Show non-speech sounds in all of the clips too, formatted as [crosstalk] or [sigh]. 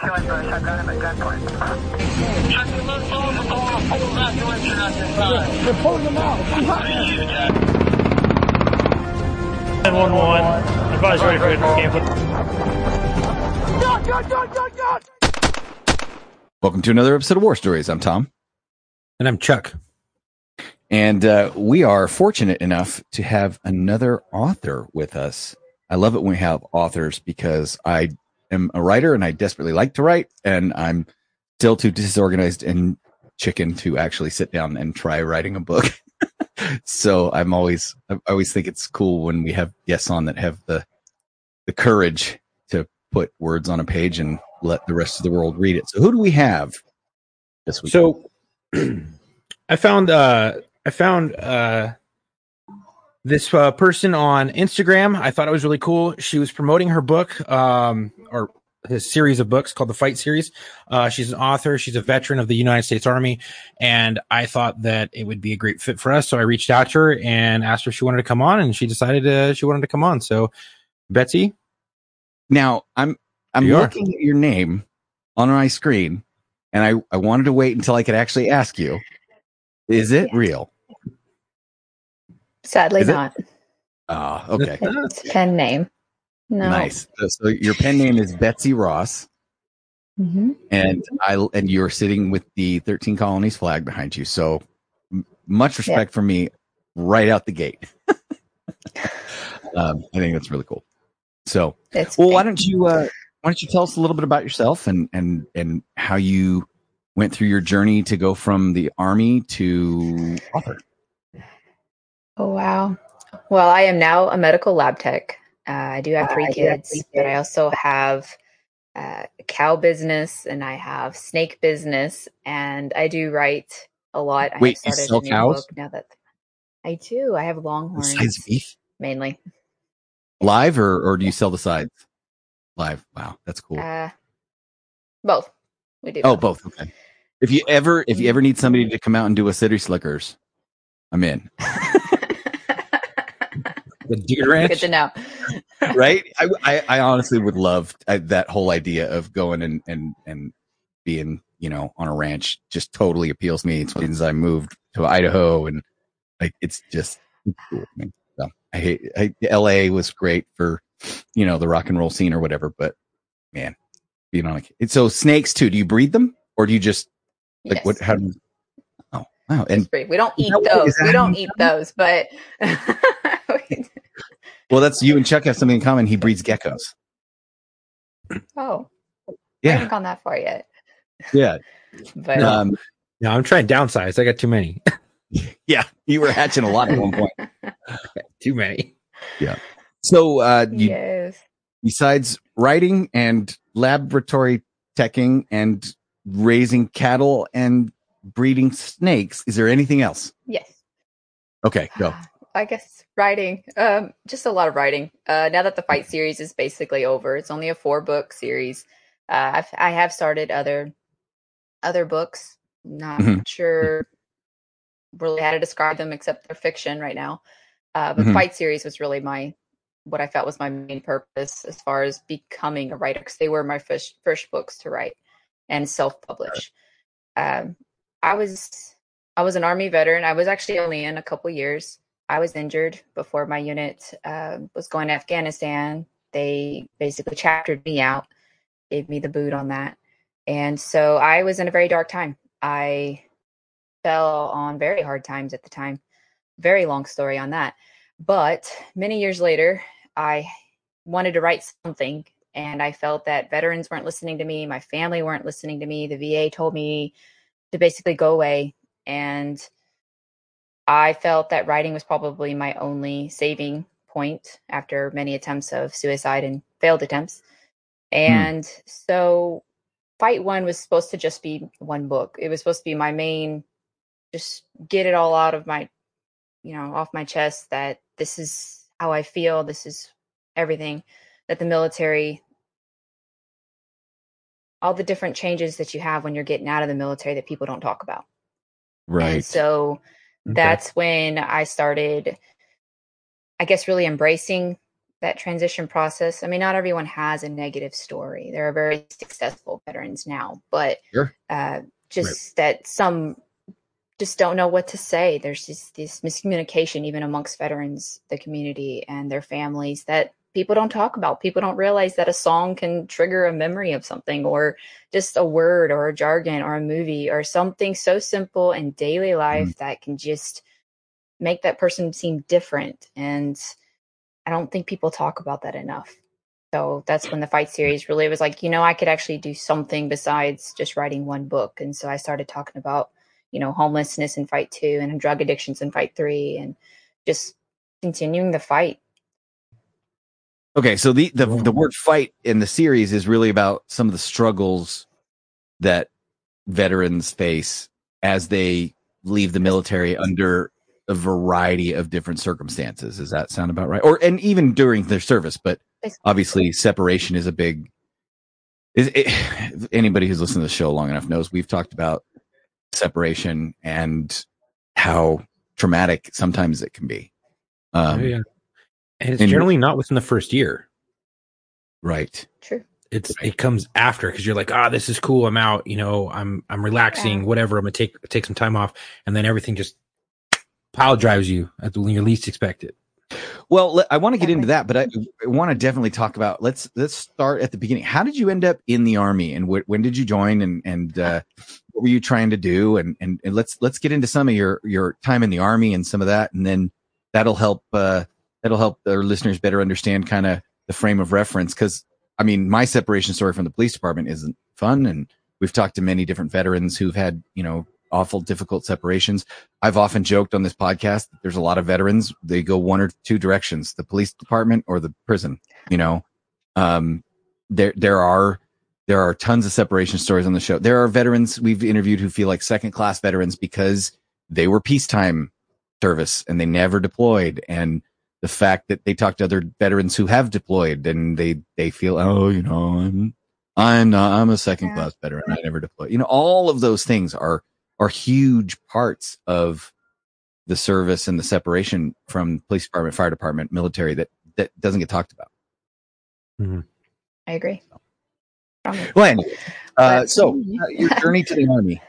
killing Bush. I've got him at gunpoint. Check the left phone and pull the full evacuation on your side. They're pulling them out. 911. Advise ready for God! Welcome to another episode of War Stories. I'm Tom, And I'm Chuck. and uh, we are fortunate enough to have another author with us. I love it when we have authors because I am a writer and I desperately like to write, and I'm still too disorganized and chicken to actually sit down and try writing a book. [laughs] so I'm always, I always think it's cool when we have guests on that have the the courage to put words on a page and let the rest of the world read it. So who do we have this week? So [clears throat] I found uh I found uh this uh, person on Instagram. I thought it was really cool. She was promoting her book um or his series of books called the Fight Series. Uh she's an author, she's a veteran of the United States Army and I thought that it would be a great fit for us. So I reached out to her and asked her if she wanted to come on and she decided uh, she wanted to come on. So Betsy, Now I'm I'm You are. looking at your name on my screen, and I I wanted to wait until I could actually ask you. Is it real? Sadly Is it? not. Ah, okay, It's a pen name. No. nice. So, so your pen name is Betsy Ross, hmm and I and you're sitting with the 13 colonies flag behind you. So much respect for me right out the gate. [laughs] um, I think that's really cool. So It's Well, why don't you uh, why don't you tell us a little bit about yourself and and and how you went through your journey to go from the army to author? Oh wow. Well, I am now a medical lab tech. Uh, I do have three Ah, you have kids, but I also have uh, cow business and I have snake business, and I do write a lot. I Wait, you have started sell a new cows? book now that I do. I have longhorns Sides beef mainly. live or or do you sell the sides live? Wow, that's cool. Uh, both. We do. oh, both. Okay. If you ever if you ever need somebody to come out and do a city slickers, I'm in. [laughs] the Dude Ranch. Good to know. [laughs] right? I, I, I honestly would love I, that whole idea of going and, and, and being, you know, on a ranch just totally appeals to me. It's since I moved to Idaho and like, it's just it's cool. I mean, so I hate, I, LA was great for, you know, the rock and roll scene or whatever, but man, you know, like, it's so snakes too. Do you breed them or do you just like Yes. what, how do you, oh, wow. And We don't eat those. We don't eat those, but [laughs] well, that's you and Chuck have something in common. He breeds geckos. oh, yeah. I Yeah. haven't gone that far yet. Yeah. [laughs] But Um, No, I'm trying to downsize. I got too many. [laughs] yeah. You were hatching a lot at one point. [laughs] too many. Yeah. So, uh, you, yes, besides writing and laboratory teching and raising cattle and breeding snakes, is there anything else? yes. Okay, go. [sighs] I guess writing. Um, just a lot of writing. Uh, now that the fight series is basically over, it's only a four book series. Uh, I've, I have started other other books. Not Mhm. sure really how to describe them except they're fiction right now. Uh, but Mhm. the fight series was really my what I felt was my main purpose as far as becoming a writer because they were my first first books to write and self publish. Um, I was I was an army veteran. I was actually only in a couple years. I was injured before my unit uh, was going to Afghanistan. They basically chaptered me out, gave me the boot on that. And so I was in a very dark time. I fell on very hard times at the time. Very long story on that. But many years later, I wanted to write something and I felt that veterans weren't listening to me, my family weren't listening to me. The VA told me to basically go away and I felt that writing was probably my only saving point after many attempts of suicide and failed attempts. Hmm. And so Fight One was supposed to just be one book. It was supposed to be my main just get it all out of my you know, off my chest that this is how I feel, this is everything that the military all the different changes that you have when you're getting out of the military that people don't talk about. And Right. so Okay. that's when I started, I guess, really embracing that transition process. I mean, not everyone has a negative story. There are very successful veterans now, but Sure. uh, just that some just don't know what to say. There's just this miscommunication even amongst veterans, the community, and their families that people don't talk about. People don't realize that a song can trigger a memory of something, or just a word, or a jargon, or a movie, or something so simple in daily mm-hmm. life that can just make that person seem different. And I don't think people talk about that enough. So that's when the fight mm. series really was like, you know, I could actually do something besides just writing one book. And so I started talking about, you know, homelessness in fight two and drug addictions in fight three and just continuing the fight. Okay, so the, the the word fight in the series is really about some of the struggles that veterans face as they leave the military under a variety of different circumstances. Does that sound about right? Or and even during their service, but obviously separation is a big is it, [sighs] anybody who's listened to the show long enough knows we've talked about separation and how traumatic sometimes it can be. Um, Oh, yeah. And it's and- generally not within the first year. Right. True. It's it comes after because you're like, ah, this is cool. I'm out. You know, I'm I'm relaxing. Yeah. Whatever. I'm gonna take take some time off, and then everything just pile drives you at when you least expect it. Well, le- I want to get into that, but I, I want to definitely talk about. Let's let's start at the beginning. How did you end up in the army, and wh- when did you join, and and uh, what were you trying to do, and, and and let's let's get into some of your your time in the army and some of that, and then that'll help uh, that'll help our listeners better understand kind of the frame of reference. Because I mean, my separation story from the police department isn't fun, and we've talked to many different veterans who've had you know awful difficult separations. I've often joked on this podcast there's a lot of veterans, they go one or two directions, the police department or the prison, you know. Um there there are there are tons of separation stories on the show. There are veterans we've interviewed who feel like second class veterans because they were peacetime service and they never deployed and the fact that they talk to other veterans who have deployed and they they feel oh you know I'm I'm not I'm a second Yeah. class veteran I never deployed. You know all of those things are are huge parts of the service and the separation from police department, fire department, military that that doesn't get talked about. I agree. Strongly. Well, anyway, uh, so [laughs] uh, your journey to the army.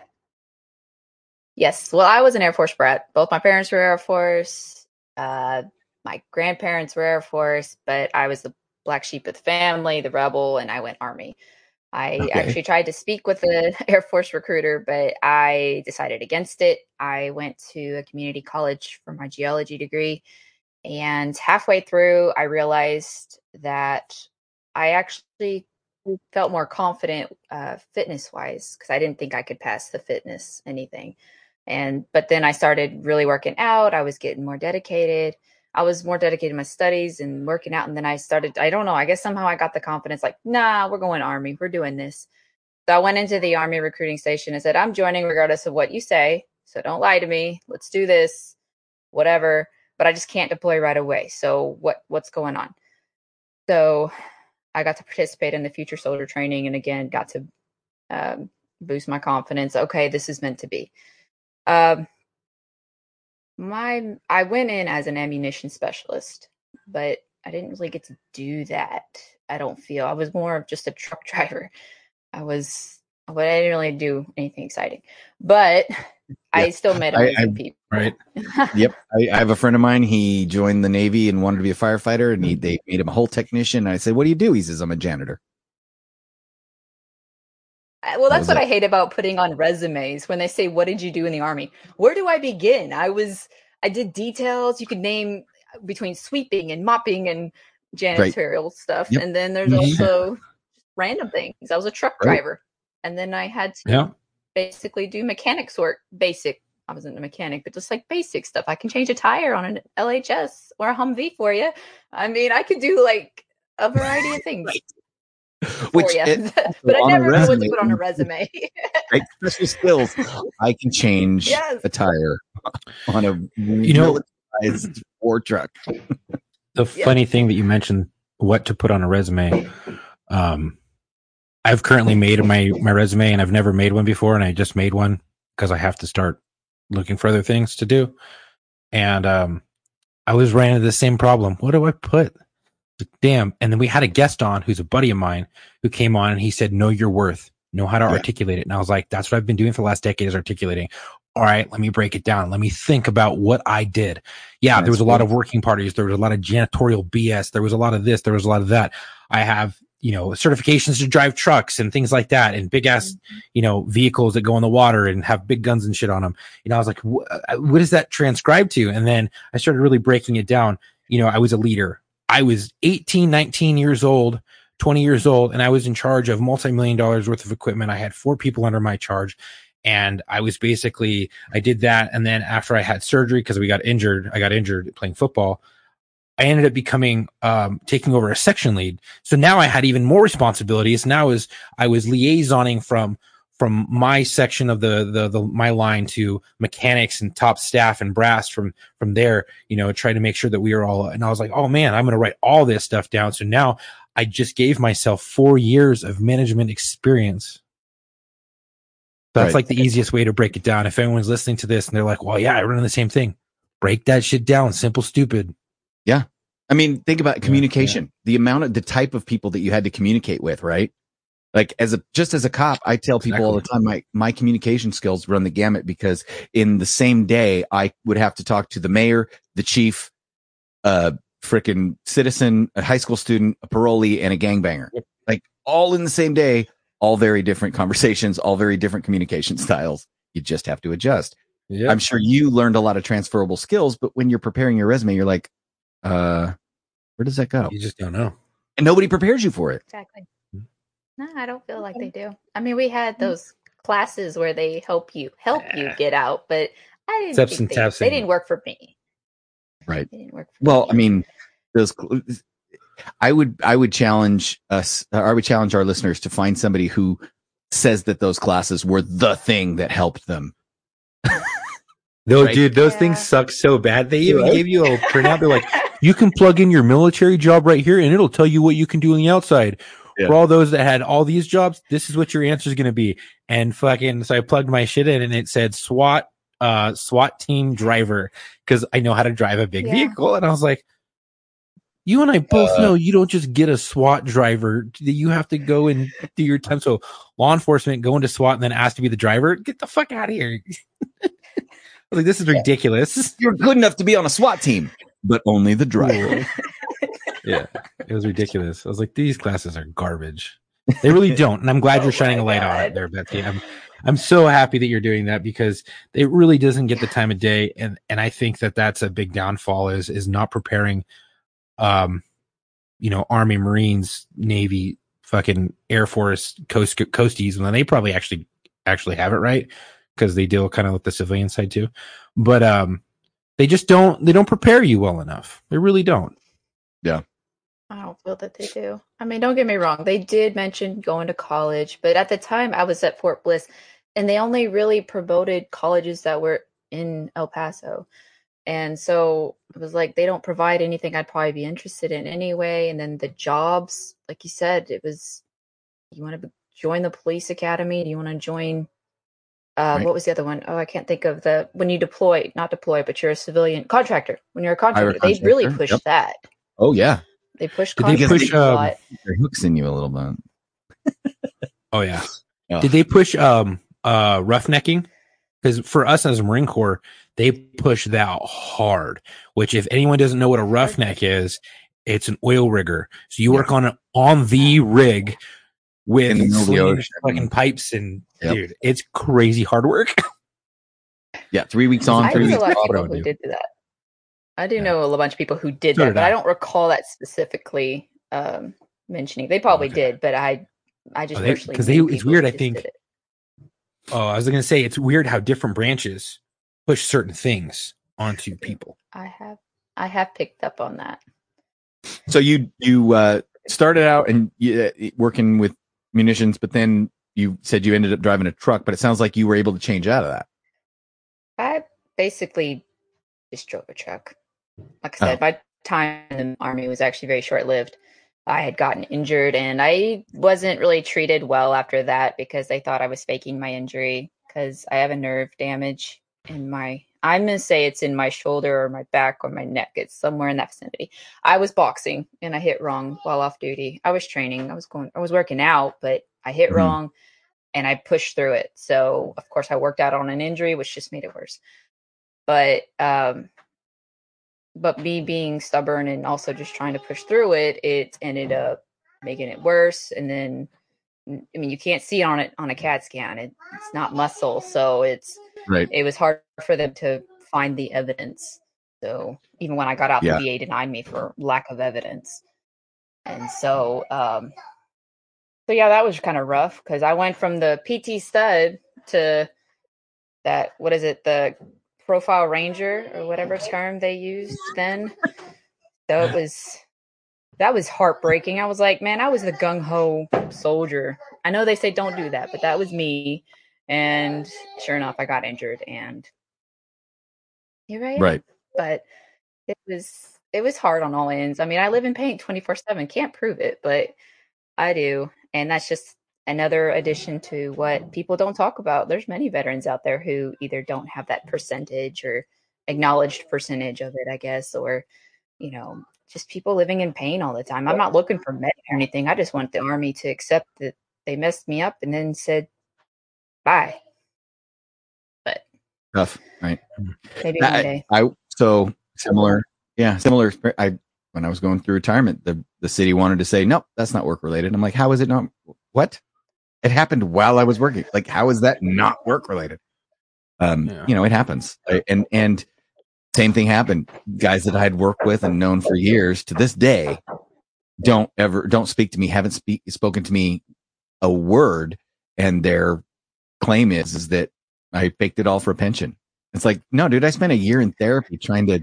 Yes. Well, I was an Air Force brat. Both my parents were Air Force. Uh, my grandparents were Air Force, but I was the black sheep of the family, the rebel, and I went Army. I Okay. actually tried to speak with the [laughs] Air Force recruiter, but I decided against it. I went to a community college for my geology degree. And halfway through, I realized that I actually felt more confident uh, fitness wise because I didn't think I could pass the fitness anything. And but then I started really working out. I was getting more dedicated. I was more dedicated to my studies and working out. And then I started, I don't know, I guess somehow I got the confidence like, nah, we're going Army. We're doing this. So I went into the Army recruiting station and said, I'm joining regardless of what you say. So don't lie to me. Let's do this, whatever. But I just can't deploy right away. So what what's going on? So I got to participate in the future soldier training and again got to um, boost my confidence. Okay, this is meant to be. Um, my I went in as an ammunition specialist, but I didn't really get to do that. I don't feel I was more of just a truck [laughs] driver. I was, but I didn't really do anything exciting. But I still met I- I- people. Right. [laughs] Yep, I, I have a friend of mine. He joined the Navy and wanted to be a firefighter, and he, mm-hmm. they made him a hull technician. And I said, "What do you do?" He says, "I'm a janitor." Uh, Well, that's what. I hate about putting on resumes when they say, What did you do in the army? Where do I begin? I was, I did details. You could name between sweeping and mopping and janitorial stuff. Yep. And then there's Mhm. also random things. I was a truck Right. driver. And then I had to Yeah. basically do mechanics work, basic. I wasn't a mechanic, but just like basic stuff. I can change a tire on an LHS or a Humvee for you. I mean, I could do like a variety of [laughs] things [laughs] Which you. it- [laughs] but I on a never know what to put on a resume. [laughs] right, special skills. I can change Yes. a tire on a You know- militarized war truck. The Yeah. funny thing that you mentioned what to put on a resume. Um, I've currently made my my resume, and I've never made one before, and I just made one because I have to start looking for other things to do. And um, I was running into the same problem. What do I put? Damn. And then we had a guest on who's a buddy of mine who came on and he said, know your worth, know how to Yeah. articulate it. And I was like, that's what I've been doing for the last decade is articulating. All right, let me break it down. Let me think about what I did. Yeah, there was a lot of working parties. There was a lot of janitorial BS. There was a lot of this. There was a lot of that. I have, you know, certifications to drive trucks and things like that and big ass, you know, vehicles that go in the water and have big guns and shit on them. You know, I was like, uh, what does that transcribe to? And then I started really breaking it down. You know, I was a leader. I was 18, 19 years old, 20 years old, and I was in charge of multi-million dollars worth of equipment. I had four people under my charge. And I was basically, I did that. And then after I had surgery, because we got injured, I got injured playing football. I ended up becoming, um, taking over a section lead. So now I had even more responsibilities. Now is I was liaisoning from, from my section of the, the, the, my line to mechanics and top staff and brass from, from there, you know, try to make sure that we are all, and I was like, oh man, I'm going to write all this stuff down. So now I just gave myself four years of management experience. That's Right. like the easiest way to break it down. If anyone's listening to this and they're like, well, yeah, I run the same thing. Break that shit down. Simple, stupid. Yeah. I mean, think about communication, the amount of the type of people that you had to communicate with, right? Like as a, just as a cop, I tell people all the time, my, my communication skills run the gamut because in the same day, I would have to talk to the mayor, the chief, a freaking citizen, a high school student, a parolee, and a gangbanger. Yep. Like all in the same day, all very different conversations, all very different communication [laughs] styles. You just have to adjust. Yeah. I'm sure you learned a lot of transferable skills, but when you're preparing your resume, you're like, uh, where does that go? You just don't know. And nobody prepares you for it. Exactly. No, I don't feel like they do. I mean, we had those classes where they help you help you get out, but I didn't Steps think and they, TAPS they didn't work for me. Right. They didn't work for Well, me. I mean, those, I would, I would challenge us, uh, I would challenge our listeners to find somebody who says that those classes were the thing that helped them. [laughs] No, Right. dude, those Yeah. things suck so bad. They even Right? gave you a printout. They're like, [laughs] you can plug in your military job right here and it'll tell you what you can do on the outside. Yeah. For all those that had all these jobs, this is what your answer is going to be. And fucking, so I plugged my shit in and it said SWAT, uh, SWAT team driver because I know how to drive a big Yeah. vehicle. And I was like, you and I both Uh, know you don't just get a SWAT driver. You have to go and do your time. So law enforcement go into SWAT and then ask to be the driver. Get the fuck out of here. [laughs] Like, this is ridiculous. You're good enough to be on a SWAT team, but only the driver. [laughs] [laughs] yeah, it was ridiculous. I was like, these classes are garbage. They really [laughs] don't, and I'm glad Oh you're shining a my light on it, there, Betsy. I'm, I'm so happy that you're doing that because it really doesn't get the time of day, and and I think that that's a big downfall is is not preparing, um, you know, Army, Marines, Navy, fucking Air Force, Coast Coasties, and then they probably actually actually have it right because they deal kind of with the civilian side too, but um, they just don't they don't prepare you well enough. They really don't. I don't feel that they do. I mean, don't get me wrong. They did mention going to college, but at the time I was at Fort Bliss and they only really promoted colleges that were in El Paso. And so it was like they don't provide anything I'd probably be interested in anyway. And then the jobs, like you said, it was you want to join the police academy? Do you want to join uh, Right. what was the other one? Oh, I can't think of the when you deploy, not deploy, but you're a civilian contractor. When you're a contractor, they really contractor, push yep. that. Oh yeah. They push Did they push, um. Their hooks in you a little bit. [laughs] Oh yeah. Yeah. Did they push um uh roughnecking? Because for us as Marine Corps, they push that hard. Which, if anyone doesn't know what a roughneck is, it's an oil rigger. So you work on it on the rig with In the middle of the slinging ocean. fucking pipes and Yep. dude, it's crazy hard work. [laughs] Yeah, three weeks on, I three knew a weeks lot of off. people I would who do. did that. I do Yeah. know a bunch of people who did So that, did but I. I. don't recall that specifically um, mentioning. They probably Okay. did, but I, I just Oh, they- personally 'cause knew they- it's weird, I think- Oh, I was gonna say it's weird how different branches push certain things onto people. I have, I have picked up on that. So you you uh, started out and you, uh, working with munitions, but then you said you ended up driving a truck. But it sounds like you were able to change out of that. I basically just drove a truck. Like I said, Oh. my time in the army was actually very short lived. I had gotten injured and I wasn't really treated well after that because they thought I was faking my injury because I have a nerve damage in my I'm gonna say it's in my shoulder or my back or my neck. It's somewhere in that vicinity. I was boxing and I hit wrong while off duty. I was training. I was going. I was working out, but I hit Mhm. wrong, and I pushed through it. So of course I worked out on an injury, which just made it worse. But um, but me being stubborn and also just trying to push through it, it ended up making it worse. And then, I mean, you can't see on it on a CAT scan. It, it's not muscle, so it's Right. it was hard for them to find the evidence. So even when I got out, Yeah. the VA denied me for lack of evidence. And so, um, so yeah, that was kind of rough because I went from the PT stud to that. What is it? The profile ranger or whatever term they used then. So it was that was heartbreaking. I was like, man, I was the gung ho soldier. I know they say don't do that, but that was me. And sure enough, I got injured, and I am. Right. But it was it was hard on all ends. I mean, I live in pain twenty four seven. Can't prove it, but I do, and that's just another addition to what people don't talk about. There's many veterans out there who either don't have that percentage or acknowledged percentage of it, I guess, or you know, just people living in pain all the time. I'm not looking for med or anything. I just want the army to accept that they messed me up and then said bye. But Tough. Right. maybe one day. I so similar. Yeah, similar. I when I was going through retirement, the the city wanted to say nope, that's not work related. I'm like, how is it not? What? It happened while I was working. Like, how is that not work related? Um, Yeah. you know, it happens. And and same thing happened. Guys that I had worked with and known for years to this day don't ever don't speak to me. Haven't speak spoken to me a word, and their claim is is that I faked it all for a pension. It's like, no, dude, I spent a year in therapy trying to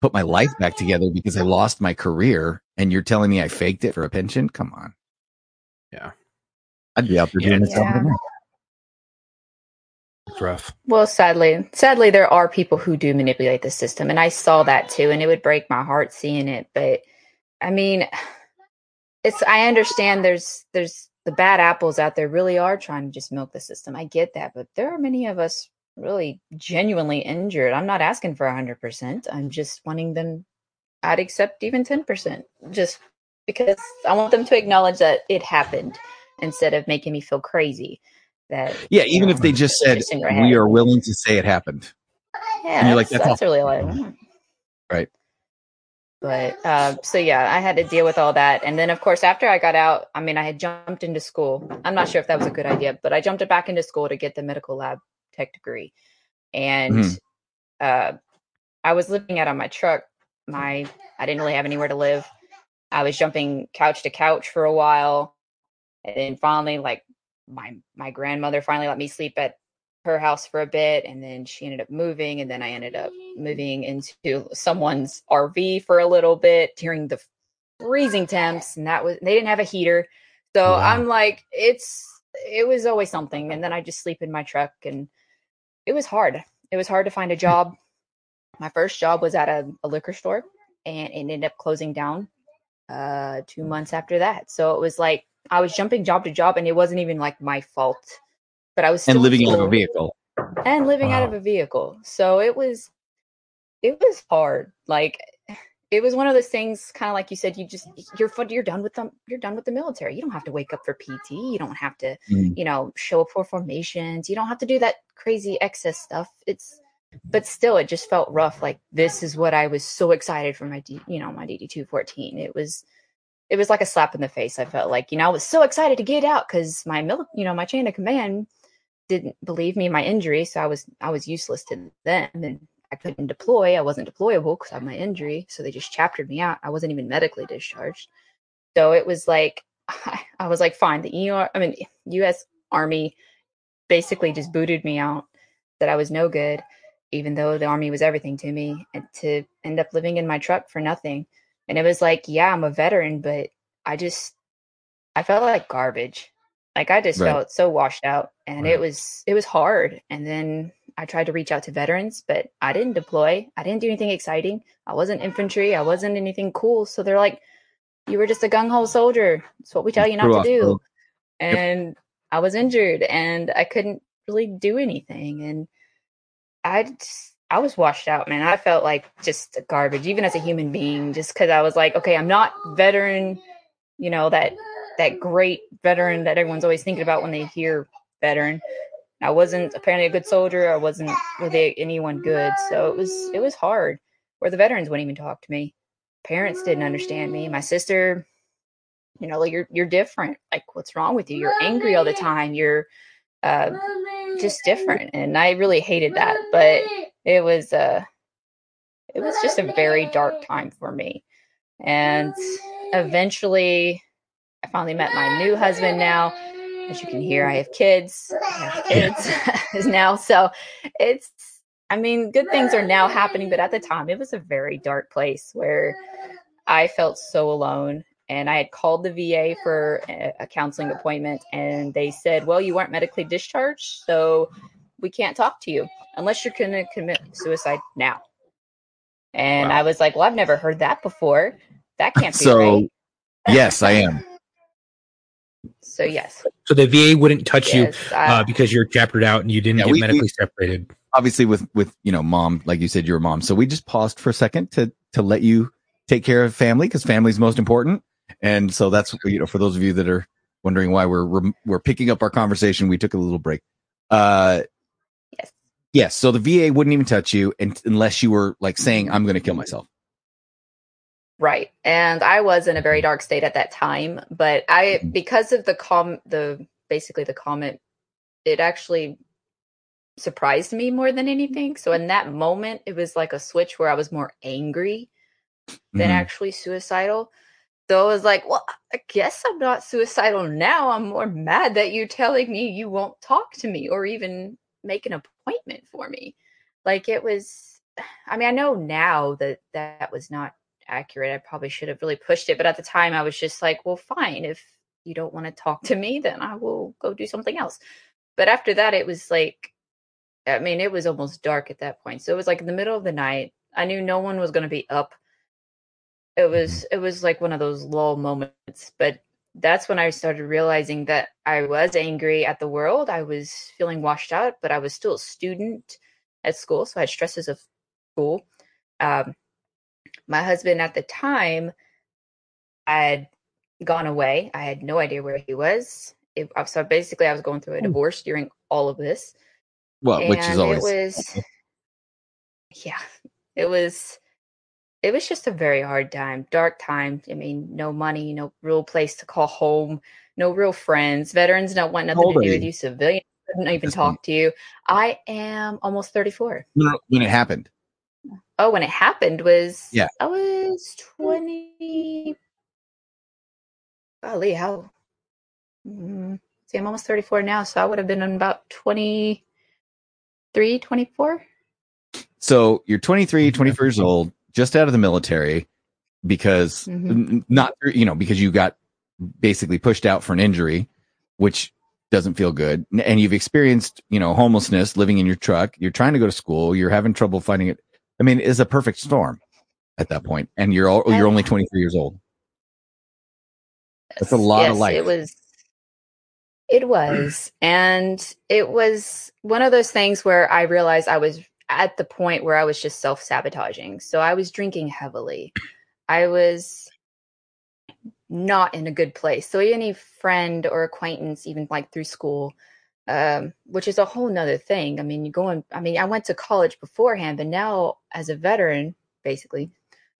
put my life back together because I lost my career, and you're telling me I faked it for a pension? Come on. Yeah. I'd be out there Yeah. doing it. Yeah. something. It's rough. Well, sadly, sadly, there are people who do manipulate the system, and I saw that too, and it would break my heart seeing it. But I mean, it's I understand there's there's the bad apples out there really are trying to just milk the system. I get that, but there are many of us really genuinely injured. I'm not asking for hundred percent. I'm just wanting them. I'd accept even ten percent, just because I want them to acknowledge that it happened instead of making me feel crazy. That Yeah, even if they just said Just in your we are willing to say it happened. yeah, And you're like, that's, "That's that's really all I want. Right. But uh, so yeah, I had to deal with all that, and then of course after I got out, I mean, I had jumped into school. I'm not sure if that was a good idea, but I jumped back into school to get the medical lab tech degree, and Mhm. uh, I was living out on my truck. My I didn't really have anywhere to live. I was jumping couch to couch for a while, and then finally, like my my grandmother finally let me sleep at her house for a bit and then she ended up moving and then I ended up moving into someone's RV for a little bit during the freezing temps and that was they didn't have a heater. So Wow. I'm like it's it was always something and then I just sleep in my truck and it was hard. It was hard to find a [laughs] job. My first job was at a, a liquor store and it ended up closing down uh 2 months after that. So it was like I was jumping job to job and it wasn't even like my fault. But I was still And living out of a vehicle. and living out of a vehicle. So it was it was hard. Like it was one of those things kind of like you said you just you're fun you're done with them you're done with the military. You don't have to wake up for PT. You don't have to, Mm. you know, show up for formations. You don't have to do that crazy excess stuff. It's but still it just felt rough like this is what I was so excited for my D, you know, my DD214. It was it was like a slap in the face. I felt like, you know, I was so excited to get out cuz my mil- you know, my chain of command didn't believe me my injury, so I was I was useless to them, and I couldn't deploy. I wasn't deployable because of my injury, so they just chaptered me out. I wasn't even medically discharged, so it was like [laughs] I was like, fine. The ER, I mean, U.S. Army basically just booted me out. That I was no good, even though the Army was everything to me, and to end up living in my truck for nothing. And it was like, yeah, I'm a veteran, but I just I felt like garbage. Like I just Right. felt so washed out and it was it was hard. And then I tried to reach out to veterans, but I didn't deploy. I didn't do anything exciting. I wasn't infantry. I wasn't anything cool. So they're like, you were just a gung ho soldier. It's what we tell you not to do. And I was injured and I couldn't really do anything. And I just, I was washed out, man. I felt like just garbage, even as a human being, just because I was like, okay, I'm not veteran, you know, that that great veteran that everyone's always thinking about when they hear veteran. I wasn't apparently a good soldier. I wasn't really anyone good, so it was it was hard. Where the veterans wouldn't even talk to me. Parents didn't understand me. My sister, you know, like you're you're different. Like what's wrong with you? You're angry all the time. You're uh, just different, and I really hated that. But it was uh, it was just a very dark time for me. And eventually, I finally met my new husband now as you can hear, I have kids. I have kids [laughs] now. So it's, I mean, good things are now happening, but at the time, it was a very dark place where I felt so alone. And I had called the VA for a counseling appointment, and they said, Well, you weren't medically discharged, so we can't talk to you unless you're going to commit suicide now. And wow. I was like, Well, I've never heard that before. That can't be so, right. yes, I am. So yes. So the VA wouldn't touch yes, you uh, uh, because you're chaptered out and you didn't yeah, get we, medically we, separated. Obviously, with with you know, mom, like you said, you're a mom. So we just paused for a second to to let you take care of family because family is most important. And so that's you know, for those of you that are wondering why we're we're, we're picking up our conversation, we took a little break. Uh, yes. So the VA wouldn't even touch you and, unless you were like saying, "I'm going to kill myself." Right. And I was in a very dark state at that time, but I mm-hmm. because of the com the basically the comment it actually surprised me more than anything. So in that moment it was like a switch where I was more angry than mm-hmm. actually suicidal. So I was like, well, I guess I'm not suicidal now. I'm more mad that you're telling me you won't talk to me or even make an appointment for me. Like it was I mean, I know now that that was not accurate. I probably should have really pushed it. But at the time, I was just like, well, fine. If you don't want to talk to me, then I will go do something else. But after that, it was like, I mean, it was almost dark at that point. So it was like in the middle of the night. I knew no one was going to be up. It was, mm-hmm. it was like one of those lull moments. But that's when I started realizing that I was angry at the world. I was feeling washed out, but I was still a student at school. So I had stresses of school. Um, my husband at the time had gone away. I had no idea where he was. It, so basically, I was going through a divorce during all of this. Well, and which is always it was, [laughs] yeah, it was, it was just a very hard time, dark time. I mean, no money, no real place to call home, no real friends. Veterans don't want nothing to do with you. Civilians couldn't even talk to you. I am almost thirty four. When it happened. Oh, when it happened was yeah. I was twenty. Golly, how? Mm, see, I'm almost 34 now, so I would have been about 23, 24. So you're 23, 24 years old, just out of the military, because mm-hmm. not you know because you got basically pushed out for an injury, which doesn't feel good, and you've experienced you know homelessness, living in your truck. You're trying to go to school, you're having trouble finding it I mean, it's a perfect storm at that point, and you're all, you're only 23 years old. That's a lot yes, of life. It was. It was, and it was one of those things where I realized I was at the point where I was just self sabotaging. So I was drinking heavily. I was not in a good place. So any friend or acquaintance, even like through school, um, which is a whole nother thing. I mean, you going, I mean, I went to college beforehand, but now as a veteran, basically,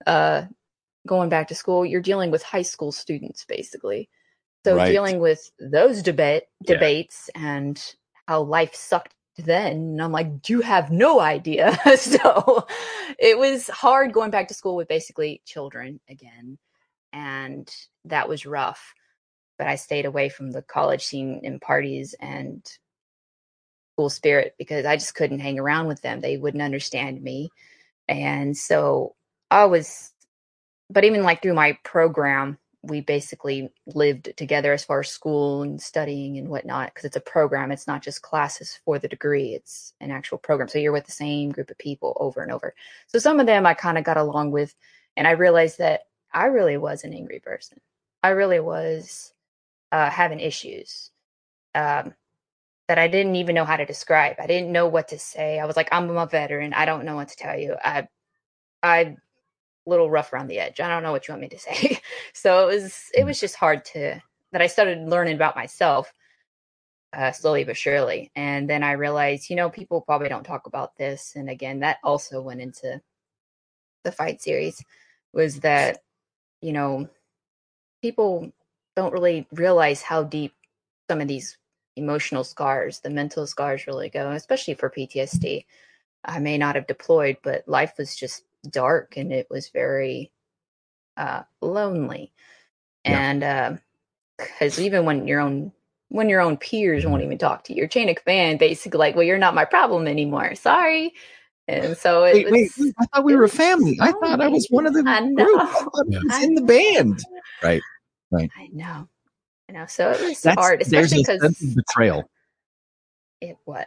uh, going back to school, you're dealing with high school students, basically. So right. dealing with those debate debates yeah. and how life sucked then, I'm like, you have no idea. [laughs] so it was hard going back to school with basically children again, and that was rough but I stayed away from the college scene and parties and school spirit because I just couldn't hang around with them. They wouldn't understand me. And so I was, but even like through my program, we basically lived together as far as school and studying and whatnot because it's a program. It's not just classes for the degree, it's an actual program. So you're with the same group of people over and over. So some of them I kind of got along with, and I realized that I really was an angry person. I really was uh, having issues. Um, that I didn't even know how to describe. I didn't know what to say. I was like, I'm a veteran. I don't know what to tell you. I, I, little rough around the edge. I don't know what you want me to say. [laughs] so it was, it was just hard to that I started learning about myself uh, slowly but surely. And then I realized, you know, people probably don't talk about this. And again, that also went into the fight series was that, you know, people don't really realize how deep some of these emotional scars, the mental scars really go, especially for PTSD. I may not have deployed, but life was just dark and it was very uh, lonely. Yeah. And because uh, even when your own when your own peers won't even talk to you, your chain of command basically like, well, you're not my problem anymore. Sorry. And so it wait, was, wait, wait, I thought we were a family. I thought I was one of the I know. group. I [laughs] was in the band. Right. Right. I know. I know. So it was That's, hard, especially because betrayal. it was.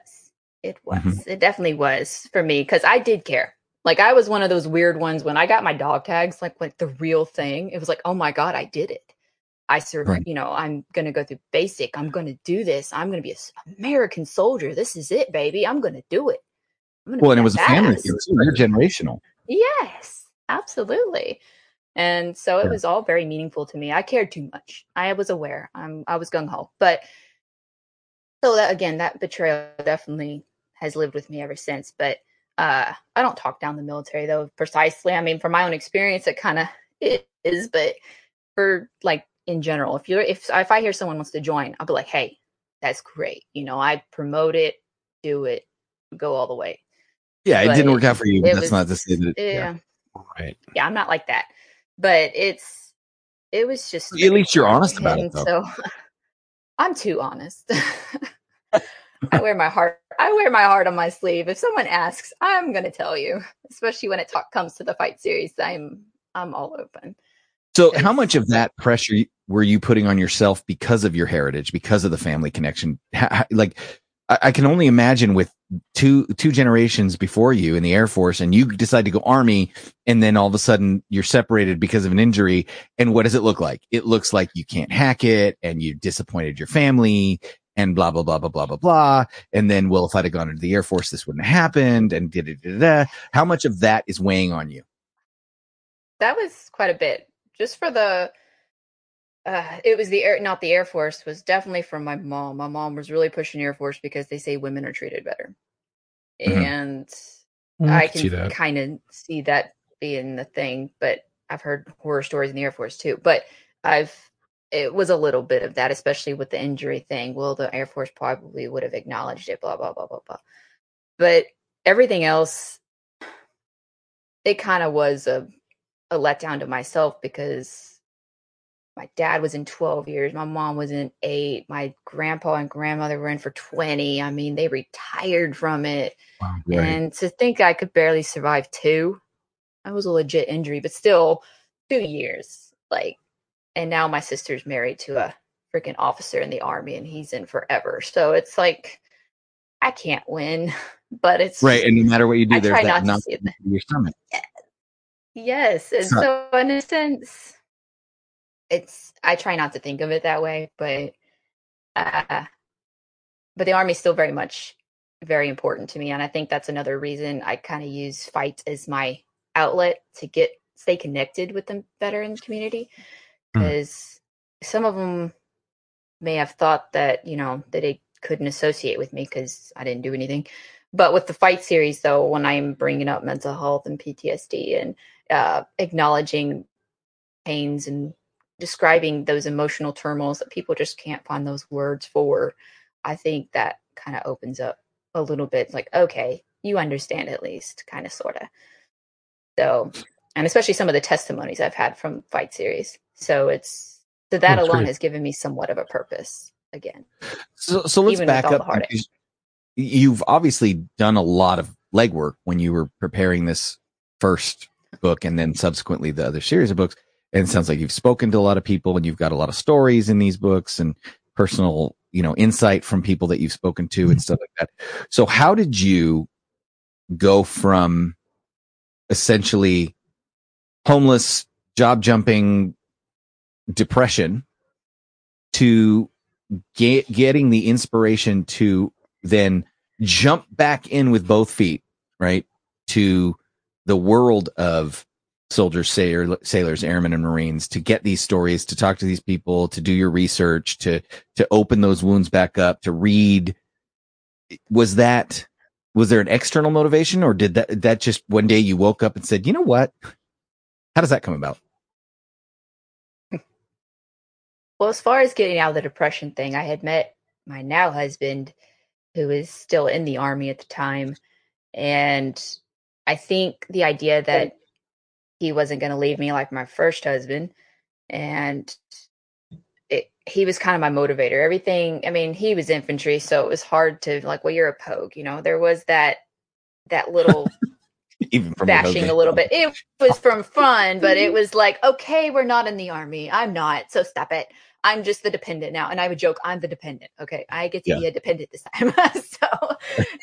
It was. Mhm. It definitely was for me because I did care. Like I was one of those weird ones when I got my dog tags, like like the real thing. It was like, oh my god, I did it. I serve. Right. You know, I'm gonna go through basic. I'm gonna do this. I'm gonna be an American soldier. This is it, baby. I'm gonna do it. I'm gonna Well, and it was a family. was intergenerational. Yes, absolutely. And so it Yeah. was all very meaningful to me. I cared too much. I was aware. I'm I was gung ho. But so that again, that betrayal definitely has lived with me ever since. But uh I don't talk down the military though precisely. I mean, from my own experience, it kind of is. But for like in general, if you're if if I hear someone wants to join, I'll be like, hey, that's great. You know, I promote it, do it, go all the way. Yeah, it didn't work out for you. But that's was- not to say that. It, Yeah, Right. yeah, I'm not like that. But it's it was just At least you're honest about it, though. So [laughs] I'm too honest. [laughs] I wear my heart I wear my heart on my sleeve. If someone asks, I'm gonna tell you. Especially when it talk, comes to the fight series. I'm I'm all open. So, how much of that pressure were you putting on yourself because of your heritage, because of the family connection? Like, I, I can only imagine with two two generations before you in the Air Force, and you decide to go Army, and then all of a sudden you're separated because of an injury. And what does it look like? It looks like you can't hack it, and you disappointed your family, and blah blah blah blah blah blah blah. And then, well, if I'd have gone into the Air Force, this wouldn't have happened. And da da da da. How much of that is weighing on you? That was quite a bit. Just for the uh it was the air not the Air Force, was definitely from my mom. My mom was really pushing Air Force because they say women are treated better. Mhm. And Mm, I can kind of see that being the thing, but I've heard horror stories in the Air Force too. But I've it was a little bit of that, especially with the injury thing. Well, the Air Force probably would have acknowledged it, blah blah blah blah blah. But everything else, it kind of was a a letdown to myself because my dad was in 12 years, my mom was in eight, my grandpa and grandmother were in for 20. I mean, they retired from it. And to think I could barely survive two, that was a legit injury, but still two years. Like, and now my sister's married to a freaking officer in the army and he's in forever. So it's like, I can't win, [laughs] but it's Right. And no matter what you do, I there's that not to your stomach. Yes, and so in a sense, it's I try not to think of it that way, but uh, but the army's still very much very important to me, and I think that's another reason I kind of use fight as my outlet to get stay connected with the veteran community Hmm. because some of them may have thought that you know that they couldn't associate with me because I didn't do anything. But with the fight series, though, when I'm bringing up mental health and PTSD and uh, acknowledging pains and describing those emotional turmoils that people just can't find those words for, I think that kind of opens up a little bit. Like, okay, you understand at least, kind of, sort of. So, and especially some of the testimonies I've had from fight series. So it's so that alone great. has given me somewhat of a purpose again. So, so let's back up. You've obviously done a lot of legwork when you were preparing this first book and then subsequently the other series of books. And it sounds like you've spoken to a lot of people and you've got a lot of stories in these books and personal, you know, insight from people that you've spoken to and mm-hmm. stuff like that. So how did you go from essentially homeless, job jumping, depression to get, getting the inspiration to then jump back in with both feet, right? To the world of soldiers, sailor, sailors, airmen, and Marines to get these stories, to talk to these people, to do your research, to, to open those wounds back up, to read. Was that, was there an external motivation or did that, that just one day you woke up and said, you know what? How does that come about? Well, as far as getting out of the depression thing, I had met my now husband, who was still in the army at the time. And I think the idea that he wasn't going to leave me like my first husband. And it, he was kind of my motivator. Everything, I mean, he was infantry, so it was hard to like, well, you're a pogue, you know. There was that that little [laughs] Even from bashing a little bit. It was from fun, but it [laughs] was like, okay, we're not in the army. I'm not, so stop it. I'm just the dependent now. And I would joke, I'm the dependent. Okay. I get to Yeah. be a dependent this time. [laughs] so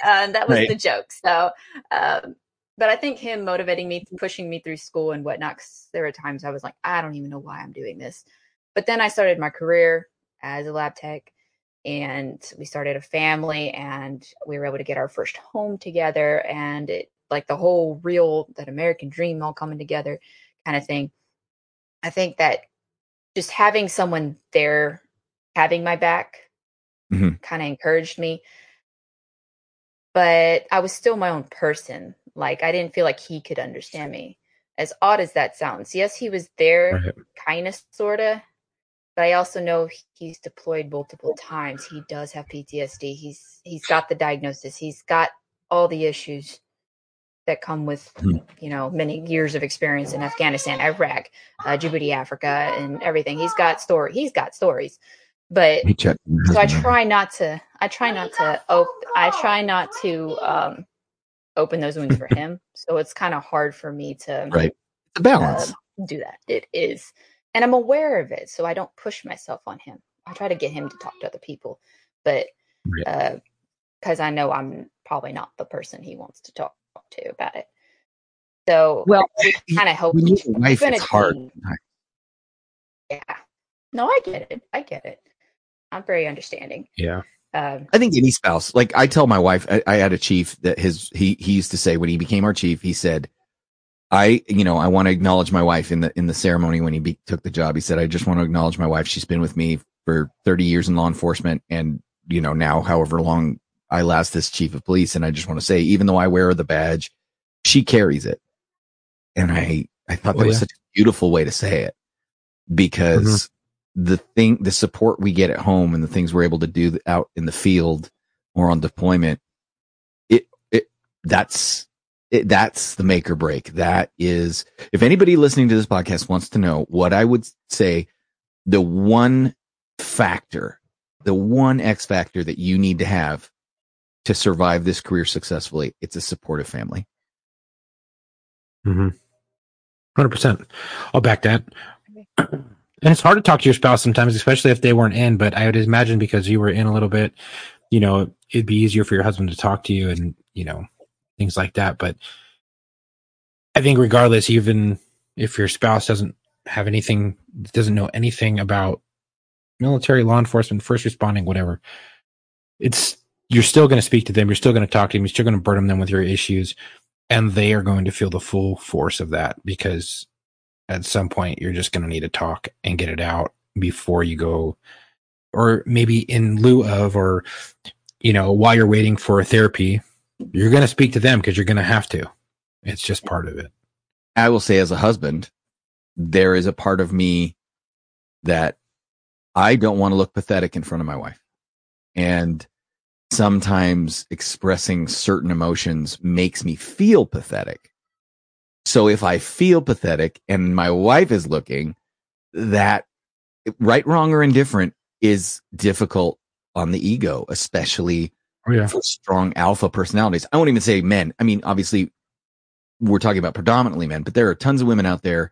um, that was Right. the joke. So, um, but I think him motivating me, pushing me through school and whatnot, 'cause there were times I was like, I don't even know why I'm doing this. But then I started my career as a lab tech and we started a family and we were able to get our first home together and it like the whole real that American dream all coming together kind of thing. I think that just having someone there having my back Mhm. kind of encouraged me. But I was still my own person. Like I didn't feel like he could understand me. As odd as that sounds. Yes, he was there Right. kind of sorta but I also know he's deployed multiple times. He does have PTSD. He's he's got the diagnosis. He's got all the issues that come with Hmm. you know many years of experience in Afghanistan, Iraq, uh, Djibouti, Africa, and everything. He's got story. He's got stories, but so I try not to. I try not to. Op- I try not to um, open those wounds for [laughs] him. So it's kind of hard for me to Right. A balance. uh, do that. It is. And I'm aware of it, so I don't push myself on him. I try to get him to talk to other people, but because I know I'm probably not the person he wants to talk to about it. So Well, we kind of help. when you each- have wife, it's hard. Yeah. No, I get it. I get it. I'm very understanding. Yeah. Um, I think any spouse, like I tell my wife, I, I had a chief that his he he used to say when he became our chief, he said, "I you know I want to acknowledge my wife in the in the ceremony when he be, took the job." He said, "I just want to acknowledge my wife. She's been with me for thirty years in law enforcement, and you know now however long I last this chief of police, and I just want to say, even though I wear the badge, she carries it." And I I thought that Oh, was such a beautiful way to say it. Because mm-hmm. the thing the support we get at home and the things we're able to do out in the field or on deployment it it that's it, that's the make or break. That is if anybody listening to this podcast wants to know what i would say the one factor the one x factor that you need to have to survive this career successfully it's a supportive family Mm-hmm. Hundred percent. I'll back that. [clears throat] And it's hard to talk to your spouse sometimes, especially if they weren't in. But I would imagine because you were in a little bit, you know, it'd be easier for your husband to talk to you and you know things like that. But I think regardless, even if your spouse doesn't have anything, doesn't know anything about military, law enforcement, first responding, whatever, it's you're still going to speak to them. You're still going to talk to them. You're still going to burden them with your issues and they are going to feel the full force of that because at some point you're just going to need to talk and get it out before you go or maybe in lieu of or you know while you're waiting for a therapy you're going to speak to them because you're going to have to it's just part of it I will say as a husband, there is a part of me that I don't want to look pathetic in front of my wife. And sometimes expressing certain emotions makes me feel pathetic. So if I feel pathetic and my wife is looking, that right, wrong, or indifferent is difficult on the ego, especially oh yeah for strong alpha personalities. I won't even say men. I mean, obviously, we're talking about predominantly men, but there are tons of women out there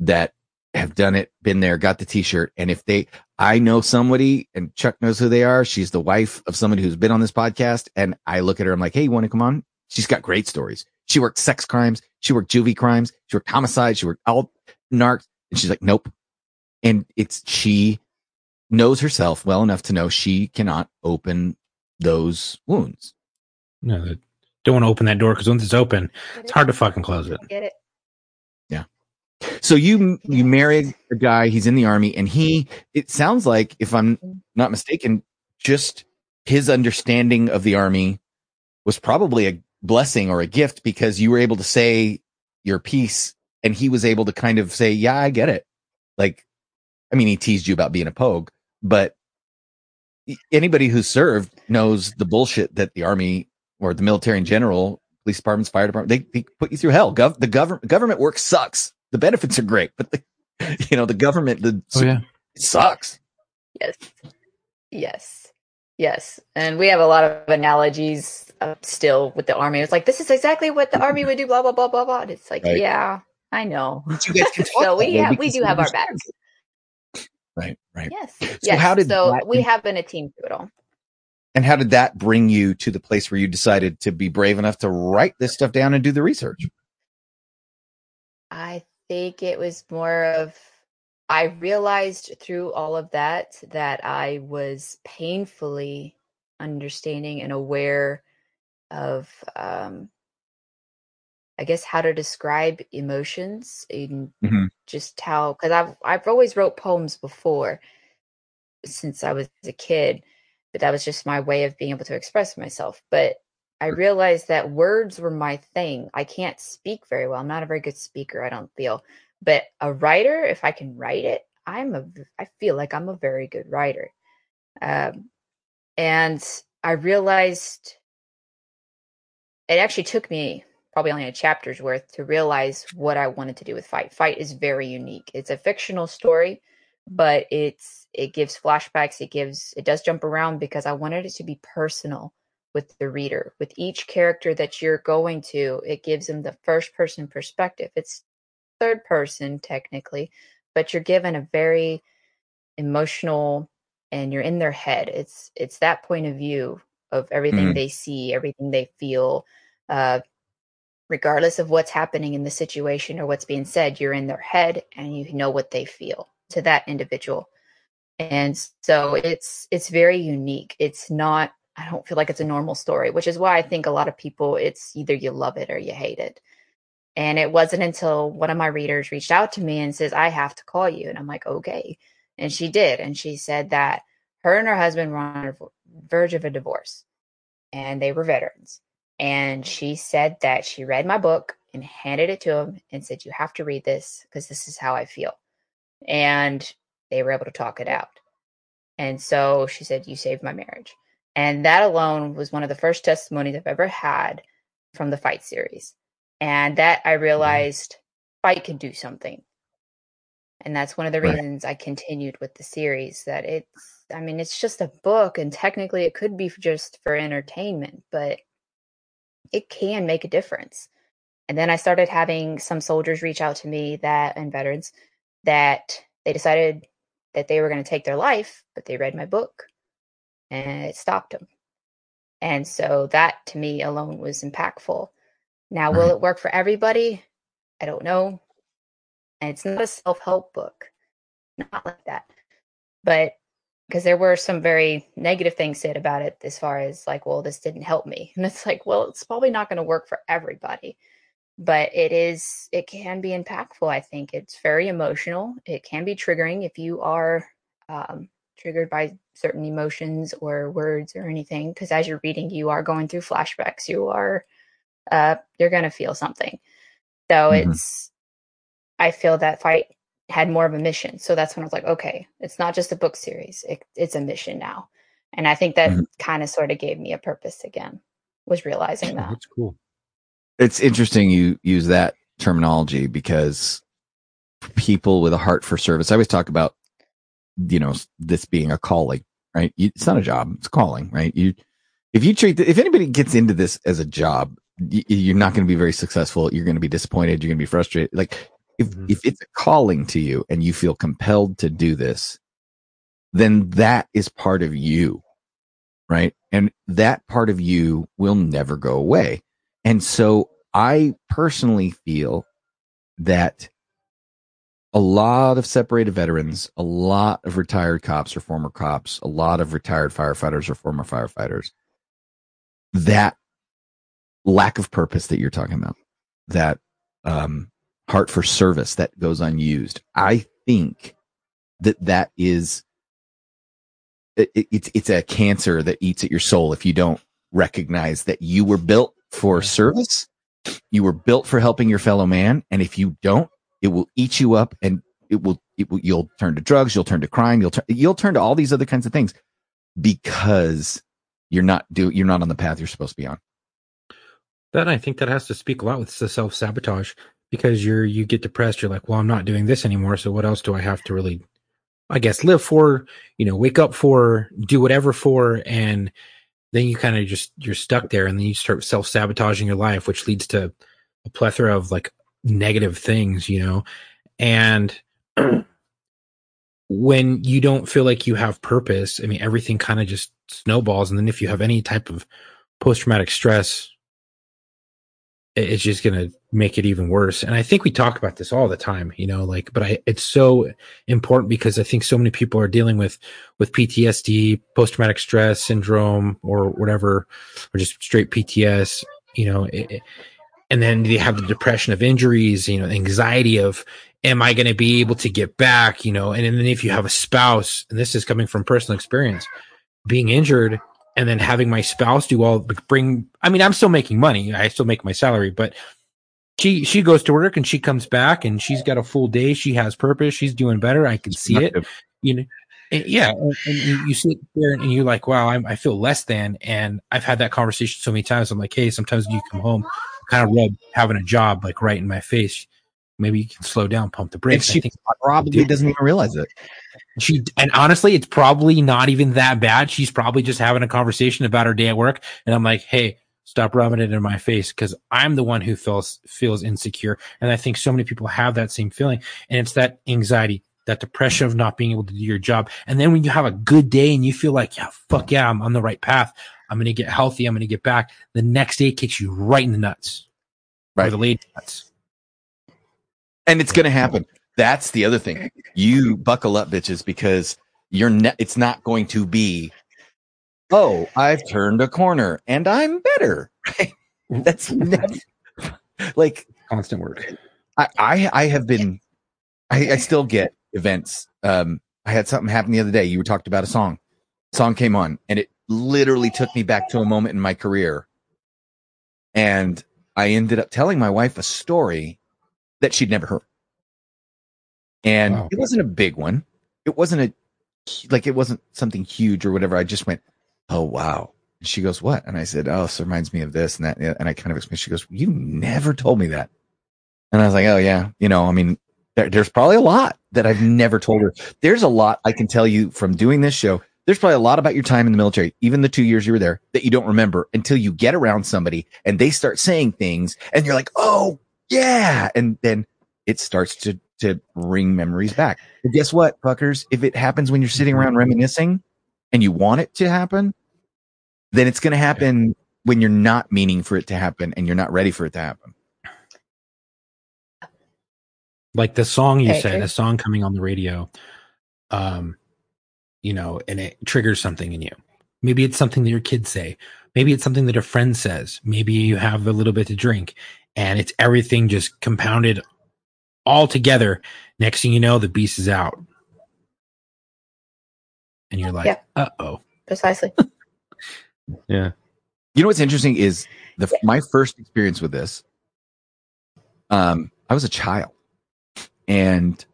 that have done it, been there, got the t-shirt. And if they, I know somebody and Chuck knows who they are. She's the wife of somebody who's been on this podcast. And I look at her, I'm like, Hey, you want to come on? She's got great stories. She worked sex crimes. She worked juvie crimes. She worked homicide. She worked all narcs. And she's like, nope. And it's, she knows herself well enough to know she cannot open those wounds. No, don't want to open that door because once it's open, it's hard to fucking close it. Get it? So you you married a guy, he's in the army, and he it sounds like, if I'm not mistaken, just his understanding of the army was probably a blessing or a gift because you were able to say your piece and he was able to kind of say, Yeah, I get it. Like, I mean, he teased you about being a pogue, but anybody who served knows the bullshit that the army or the military in general, police departments, fire department, they, they put you through hell. Gov- the government government work sucks. The benefits are great, but the, [laughs] you know, the government, the oh, it sucks. Yes. Yes. Yes. And we have a lot of analogies uh, still with the army. It's like, this is exactly what the army would do, blah, blah, blah, blah, blah. And it's like, Right. yeah, I know. But you guys can [laughs] talk so we way have, we do have our backs. Right, right. Yes. So yes. how did so that- we have been a team through it all. And how did that bring you to the place where you decided to be brave enough to write this stuff down and do the research? I think it was more of I realized through all of that that I was painfully understanding and aware of um I guess how to describe emotions and Mhm. just how because I've I've always wrote poems before since I was a kid, but that was just my way of being able to express myself. But I realized that words were my thing. I can't speak very well. I'm not a very good speaker, I don't feel. But a writer, if I can write it, I'm a I feel like I'm a very good writer. Um, and I realized it actually took me probably only a chapter's worth to realize what I wanted to do with Fight. Fight is very unique. It's a fictional story, but it's it gives flashbacks, it gives it does jump around because I wanted it to be personal with the reader. With each character that you're going to, it gives them the first person perspective. It's third person technically, but you're given a very emotional and you're in their head. It's it's that point of view of everything Mhm. they see, everything they feel, uh, regardless of what's happening in the situation or what's being said. You're in their head and you know what they feel to that individual, and so it's it's very unique. It's not. I don't feel like it's a normal story, which is why I think a lot of people. It's either you love it or you hate it. And it wasn't until one of my readers reached out to me and says, I have to call you. And I'm like, okay. And she did. And she said that her and her husband were on the verge of a divorce and they were veterans. And she said that she read my book and handed it to him and said, You have to read this because this is how I feel. And they were able to talk it out. And so she said, You saved my marriage. And that alone was one of the first testimonies I've ever had from the fight series. And that I mm-hmm. realized fight can do something. And that's one of the Right. reasons I continued with the series that it's I mean it's just a book and technically it could be just for entertainment, but it can make a difference. And then I started having some soldiers reach out to me that and veterans that they decided that they were going to take their life, but they read my book and it stopped him. And so that to me alone was impactful. Now, will Right. it work for everybody? I don't know. And it's not a self help book, not like that. But because there were some very negative things said about it, as far as like, well, this didn't help me. [laughs] And it's like, well, it's probably not going to work for everybody. But it is, it can be impactful. I think it's very emotional. It can be triggering if you are um, triggered by certain emotions or words or anything. Because as you're reading, you are going through flashbacks. You are, uh, you're going to feel something. So Mhm. it's, I feel that fight had more of a mission. So that's when I was like, okay, it's not just a book series; it, it's a mission now. And I think that Mhm. kind of sort of gave me a purpose again. Was realizing that. That's cool. It's interesting you use that terminology because people with a heart for service, I always talk about, you know, this being a calling, right? It's not a job, it's a calling, right? You, if you treat, if anybody gets into this as a job, you're not going to be very successful. You're going to be disappointed. You're going to be frustrated. Like if, Mhm. if it's a calling to you and you feel compelled to do this, then that is part of you, right? And that part of you will never go away. And so I personally feel that a lot of separated veterans, a lot of retired cops or former cops, a lot of retired firefighters or former firefighters. That lack of purpose that you're talking about, that um, heart for service that goes unused. I think that that is it, it's it's a cancer that eats at your soul if you don't recognize that you were built for service, you were built for helping your fellow man, and if you don't, it will eat you up, and it will, it will you'll turn to drugs, you'll turn to crime, you'll turn you'll turn to all these other kinds of things because you're not do you're not on the path you're supposed to be on. That I think that has to speak a lot with the self sabotage because you're you get depressed. You're like, well, I'm not doing this anymore. So what else do I have to really, I guess, live for? You know, wake up for, do whatever for, and then you kind of just you're stuck there, and then you start self sabotaging your life, which leads to a plethora of like negative things. You know, and when you don't feel like you have purpose, I mean, everything kind of just snowballs. And then if you have any type of post traumatic stress it's just going to make it even worse. And I think we talk about this all the time, you know, like, but I, it's so important because I think so many people are dealing with, with PTSD, post traumatic stress syndrome or whatever, or just straight PTS, you know, it, and then they have the depression of injuries, you know, anxiety of, am I going to be able to get back, you know, and, and then if you have a spouse, and this is coming from personal experience, being injured and then having my spouse do all bring i mean i'm still making money i still make my salary but she she goes to work and she comes back and she's got a full day she has purpose she's doing better i can see it. You know and yeah and, and you sit there and you're like wow I'm, i feel less than and i've had that conversation so many times i'm like hey sometimes you come home kind of rub having a job like right in my face maybe you can slow down pump the brakes and she probably doesn't even realize it she and honestly, it's probably not even that bad. She's probably just having a conversation about her day at work, and I'm like, "Hey, stop rubbing it in my face," because I'm the one who feels feels insecure, and I think so many people have that same feeling, and it's that anxiety, that depression of not being able to do your job, and then when you have a good day and you feel like, "Yeah, fuck yeah, I'm on the right path. I'm gonna get healthy. I'm gonna get back." The next day kicks you right in the nuts, right? the late nuts, and it's gonna happen. That's the other thing. You buckle up, bitches, because you're ne- it's not going to be, oh, I've turned a corner and I'm better. Right? [laughs] That's like constant work. I, I, I have been, I, I still get events. Um, I had something happen the other day. You were talked about a song. Song came on and it literally took me back to a moment in my career. And I ended up telling my wife a story that she'd never heard and wow. it wasn't a big one. It wasn't a like it wasn't something huge or whatever. I just went, oh wow. And she goes, what? And I said, oh, this reminds me of this and that. And I kind of explained. She goes, you never told me that. And I was like, oh yeah, you know, I mean, there, there's probably a lot that I've never told her. There's a lot I can tell you from doing this show. There's probably a lot about your time in the military, even the two years you were there, that you don't remember until you get around somebody and they start saying things, and you're like, oh yeah, and then it starts to to bring memories back. But guess what, fuckers? If it happens when you're sitting around reminiscing and you want it to happen, then it's going to happen when you're not meaning for it to happen and you're not ready for it to happen. Like the song you okay, said, okay. a song coming on the radio, um, you know, and it triggers something in you. Maybe it's something that your kids say. Maybe it's something that a friend says. Maybe you have a little bit to drink and it's everything just compounded all together. Next thing you know, the beast is out. And you're like, yeah. uh oh. Precisely. [laughs] yeah. You know what's interesting is the my first experience with this. Um, I was a child, and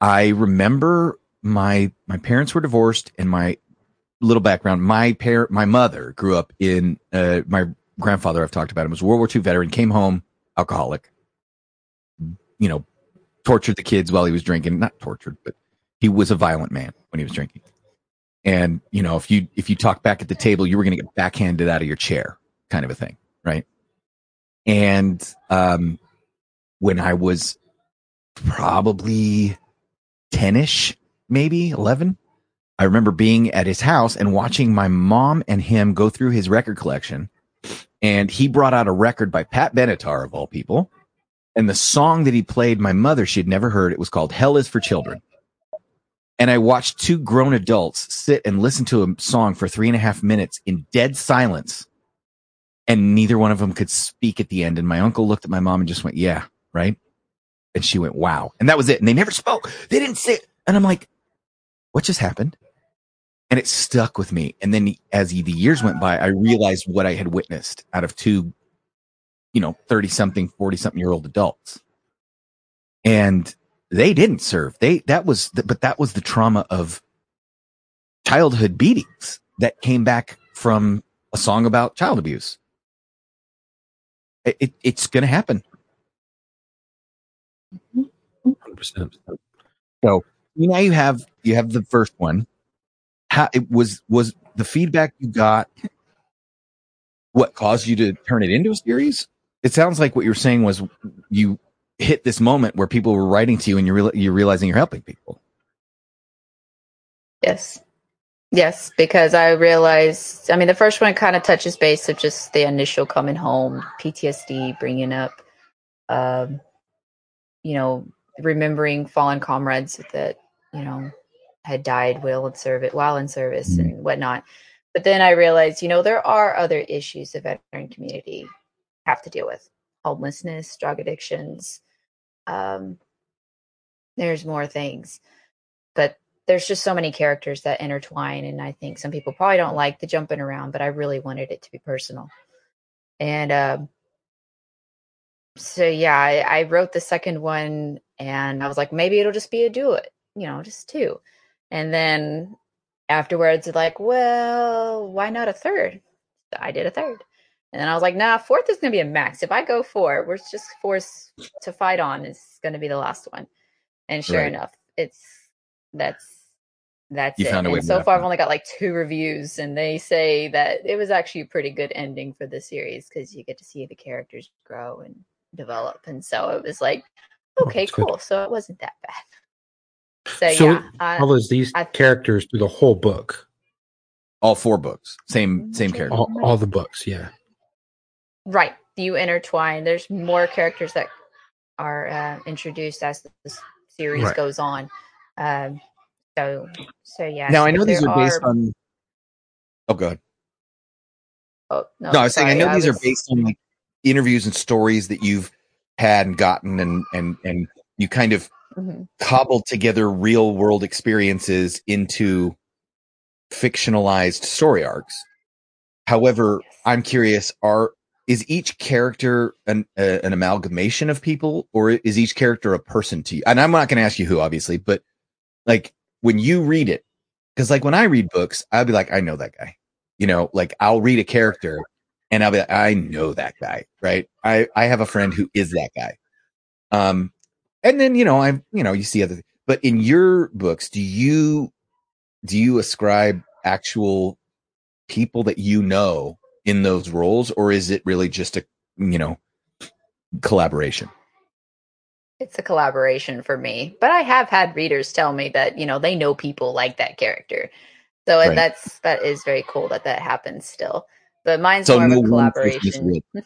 I remember my my parents were divorced, and my little background. My parent, my mother grew up in. Uh, my grandfather, I've talked about him, was a World War II veteran. Came home alcoholic, you know, tortured the kids while he was drinking. Not tortured, but he was a violent man when he was drinking. And you know, if you if you talk back at the table, you were going to get backhanded out of your chair, kind of a thing, right? And um, when I was probably ten-ish, maybe eleven, I remember being at his house and watching my mom and him go through his record collection. And he brought out a record by Pat Benatar, of all people, and the song that he played, my mother, she had never heard. It was called Hell is for Children. And I watched two grown adults sit and listen to a song for three and a half minutes in dead silence. And neither one of them could speak at the end. And my uncle looked at my mom and just went, yeah, right. And she went, wow. And that was it. And they never spoke. They didn't say, and I'm like, what just happened? And it stuck with me. And then as the years went by, I realized what I had witnessed out of two, you know, 30 something, 40 something year old adults. And they didn't serve. They, that was, the, but that was the trauma of childhood beatings that came back from a song about child abuse. It, it it's going to happen. Mm-hmm. 100%. So now you have, you have the first one. How it was, was the feedback you got what caused you to turn it into a series? It sounds like what you're saying was you hit this moment where people were writing to you and you're, real you're realizing you're helping people. Yes. Yes, because I realized, I mean, the first one kind of touches base of just the initial coming home, PTSD, bringing up, um, you know, remembering fallen comrades that, you know, had died while in service, while in service Mhm. and whatnot. But then I realized, you know, there are other issues the veteran community have to deal with: homelessness, drug addictions. Um, there's more things, but there's just so many characters that intertwine, and I think some people probably don't like the jumping around, but I really wanted it to be personal. And um, so, yeah, I, I wrote the second one, and I was like, maybe it'll just be a do it, you know, just two. And then afterwards, like, well, why not a third? I did a third. And then I was like, nah, fourth is going to be a max. If I go four, we're just forced to fight on is going to be the last one. And sure Right. enough, it's that's that's You it. found a way and so far, I've only got like two reviews, and they say that it was actually a pretty good ending for the series because you get to see the characters grow and develop. And so it was like, Oh, okay, good. cool. So it wasn't that bad. So, So yeah, I, follows these I- characters through the whole book, All four books, same, same Sure. character. all, all the books. Yeah. Right. You intertwine. There's more characters that are uh, introduced as the series Right. goes on. Um, so, so yeah. Now I know these are based on. Oh, good. Oh, no, No, I was saying I sorry, know these was- are based on like interviews and stories that you've had and gotten, and and and you kind of Mhm. cobbled together real world experiences into fictionalized story arcs. However, I'm curious: are is each character an uh, an amalgamation of people, or is each character a person to you? And I'm not going to ask you who, obviously, but like when you read it, because like when I read books, I'll be like, I know that guy. You know, like I'll read a character and I'll be like, I know that guy, right? I I have a friend who is that guy. Um, and then you know, I you know, you see other, but in your books, do you do you ascribe actual people that you know in those roles, or is it really just a you know collaboration? It's a collaboration for me, but I have had readers tell me that you know they know people like that character. So Right. that's that is very cool that that happens still. But mine's So more no of a one person is collaboration. [laughs]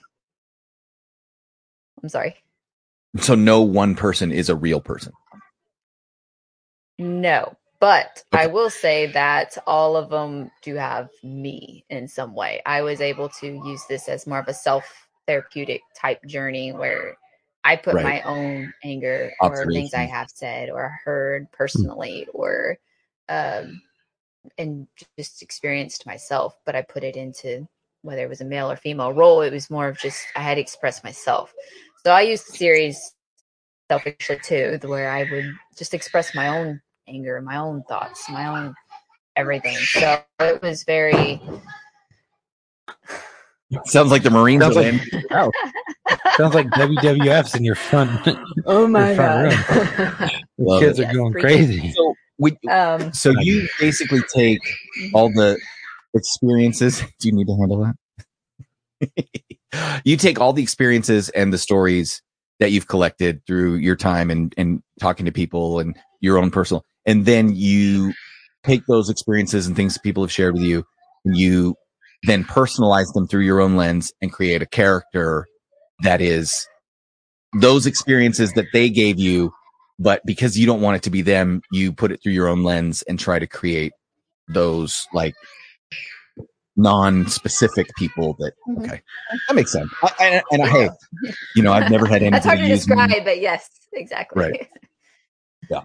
I'm sorry. So no one person is a real person. No, but I will say that all of them do have me in some way. I was able to use this as more of a self therapeutic type journey where I put Right. my own anger or things I have said or heard personally or um and just experienced myself, but I put it into whether it was a male or female role, it was more of just I had to express myself. So I used the series selfishly too, where I would just express my own anger, my own thoughts, my own everything. So it was very [sighs] Sounds like the Marines Sounds are like- landing in your. [laughs] Sounds like WWF's in your front. [laughs] Oh my god. [laughs] The kids it. are going Yeah, crazy. So we, um so you basically take all the experiences. Do you need to handle that? You take all the experiences and the stories that you've collected through your time and, and talking to people and your own personal, and then you take those experiences and things people have shared with you and you then personalize them through your own lens and create a character that is those experiences that they gave you, but because you don't want it to be them, you put it through your own lens and try to create those like non-specific people that Mhm. okay that makes sense I, and, and I, hey you know i've never had anybody That's hard to use me. describe, but yes, exactly. Right. [laughs] Yeah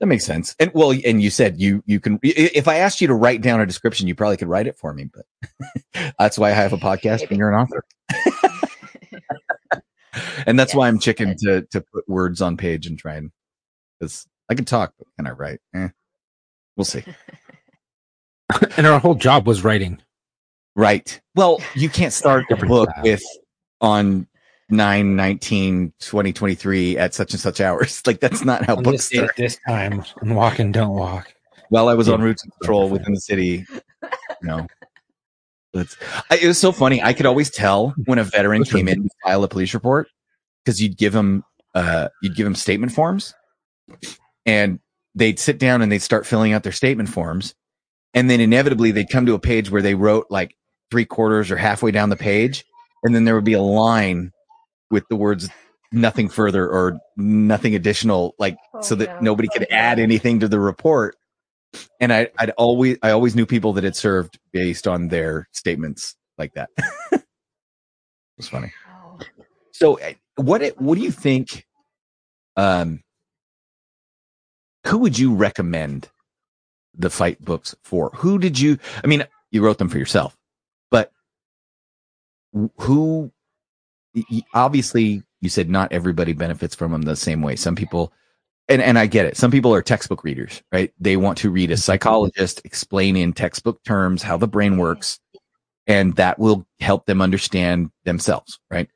that makes sense and well and you said you you can if i asked you to write down a description you probably could write it for me but [laughs] that's why i have a podcast Maybe. and you're an author [laughs] and that's why i'm chicken to to put words on page and try and because i can talk but can i write eh, we'll see and our whole job was writing. Right. Well, you can't [sighs] start a book style. with on 9 19 2023 at such and such hours. [laughs] Like that's not how On books start. this time, and walk and don't walk. While I was on route to patrol within the city, you know. It's, I, it was so funny. I could always tell when a veteran [laughs] came in to file a police report because you'd give them, uh, you'd give them statement forms and they'd sit down and they'd start filling out their statement forms. And then inevitably they'd come to a page where they wrote like three quarters or halfway down the page. And then there would be a line with the words nothing further or nothing additional, like so Oh, that no. nobody could add anything to the report. And I, I'd always, I always knew people that had served based on their statements like that. [laughs] it was funny. Oh. So uh, what, it- what do you think, um, who would you recommend the fight books for? Who did you, I mean, you wrote them for yourself, who, obviously you said not everybody benefits from them the same way. Some people, and, and I get it. Some people are textbook readers, right? They want to read a psychologist explain in textbook terms how the brain works and that will help them understand themselves, right?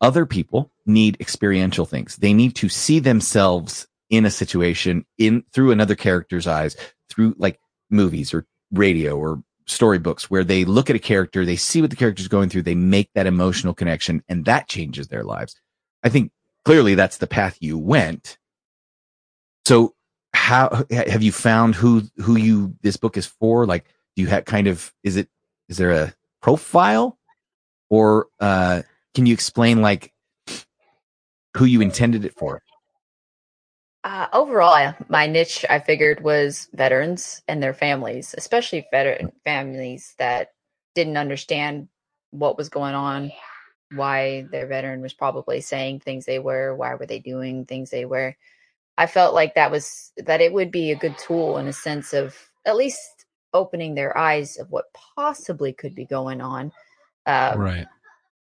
Other people need experiential things. They need to see themselves in a situation in through another character's eyes, through like movies or radio or storybooks where they look at a character, they see what the character's going through, they make that emotional connection and that changes their lives. I think clearly that's the path you went. So how have you found who who you this book is for? Like do you have kind of is it is there a profile or uh can you explain like who you intended it for? Uh, overall, my niche I figured was veterans and their families, especially veteran families that didn't understand what was going on, why their veteran was probably saying things they were, why were they doing things they were. I felt like that was that it would be a good tool in a sense of at least opening their eyes of what possibly could be going on. Um, right.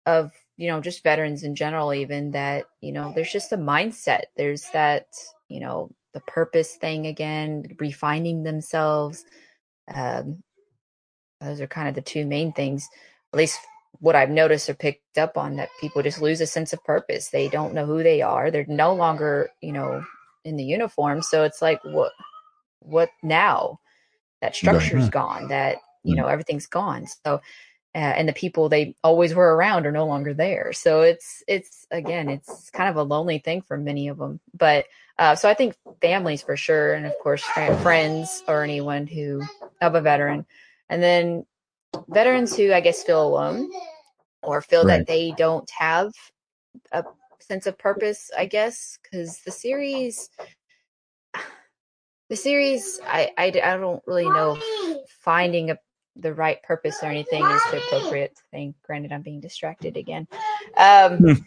of you know just veterans in general even that you know there's just a mindset. There's that you know the purpose thing again refining themselves. Um those are kind of the two main things. At least what i've noticed or picked up on that people just lose a sense of purpose. They don't know who they are. They're no longer you know in the uniform. So it's like what what now? That structure's gone that you know everything's gone. So uh, and the people they always were around are no longer there. So it's it's again it's kind of a lonely thing for many of them. But uh, so I think families for sure, and of course friends or anyone who of a veteran, and then veterans who I guess feel alone or feel Right. that they don't have a sense of purpose. I guess because the series. [sighs] The series, I, I, I don't really know finding a the right purpose or anything is the appropriate thing. Granted, I'm being distracted again. Um,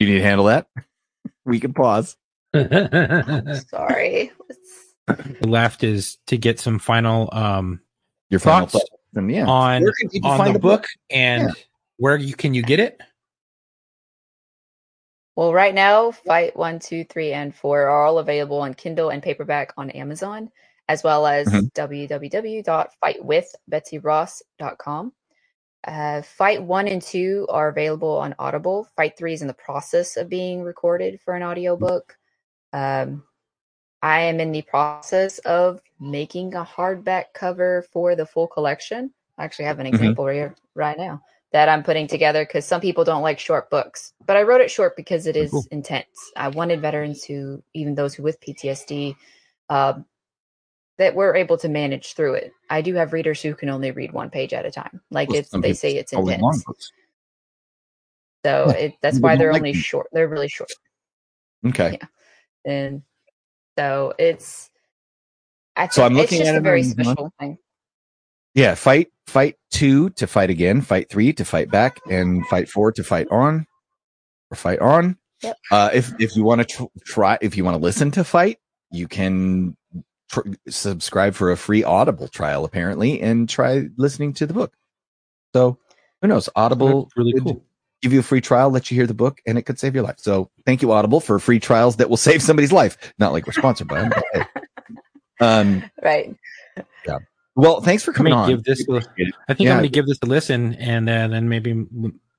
You need to handle that? We can pause. [laughs] sorry. It's- left is to get some final um Your final Thoughts thoughts. And yeah. on Where can people on find the book and Yeah. where you can you get it? Well, right now, Fight One, Two, Three, and Four are all available on Kindle and paperback on Amazon, as well as Mhm. www.fightwithbetsyross.com. Uh, Fight One and Two are available on Audible. Fight Three is in the process of being recorded for an audiobook. Um, I am in the process of making a hardback cover for the full collection. I actually have an Mhm. example right here right now that I'm putting together because some people don't like short books, but I wrote it short because it is Cool. intense. I wanted veterans who, even those who with PTSD, uh, that we're able to manage through it. I do have readers who can only read one page at a time. Like Well, it's they say it's intense. So Yeah, it, that's why they're like only them. short. They're really short. Okay. And so it's I think So I'm it's looking just at a it very special thing. Yeah, fight fight two to fight again, fight three to fight back, and fight four to fight on or fight on. Yep. Uh, if if you want to tr- try, if you want to listen to fight, you can tr- subscribe for a free Audible trial apparently, and try listening to the book. So who knows? Audible That's really cool. Give you a free trial, let you hear the book, and it could save your life. So thank you, Audible, for free trials that will save somebody's life. Not like we're sponsored by them. but hey. [laughs] Um. Right. Well, thanks for coming on. give this. A, Appreciate it. I think Yeah. I'm going to give this a listen, and uh, then maybe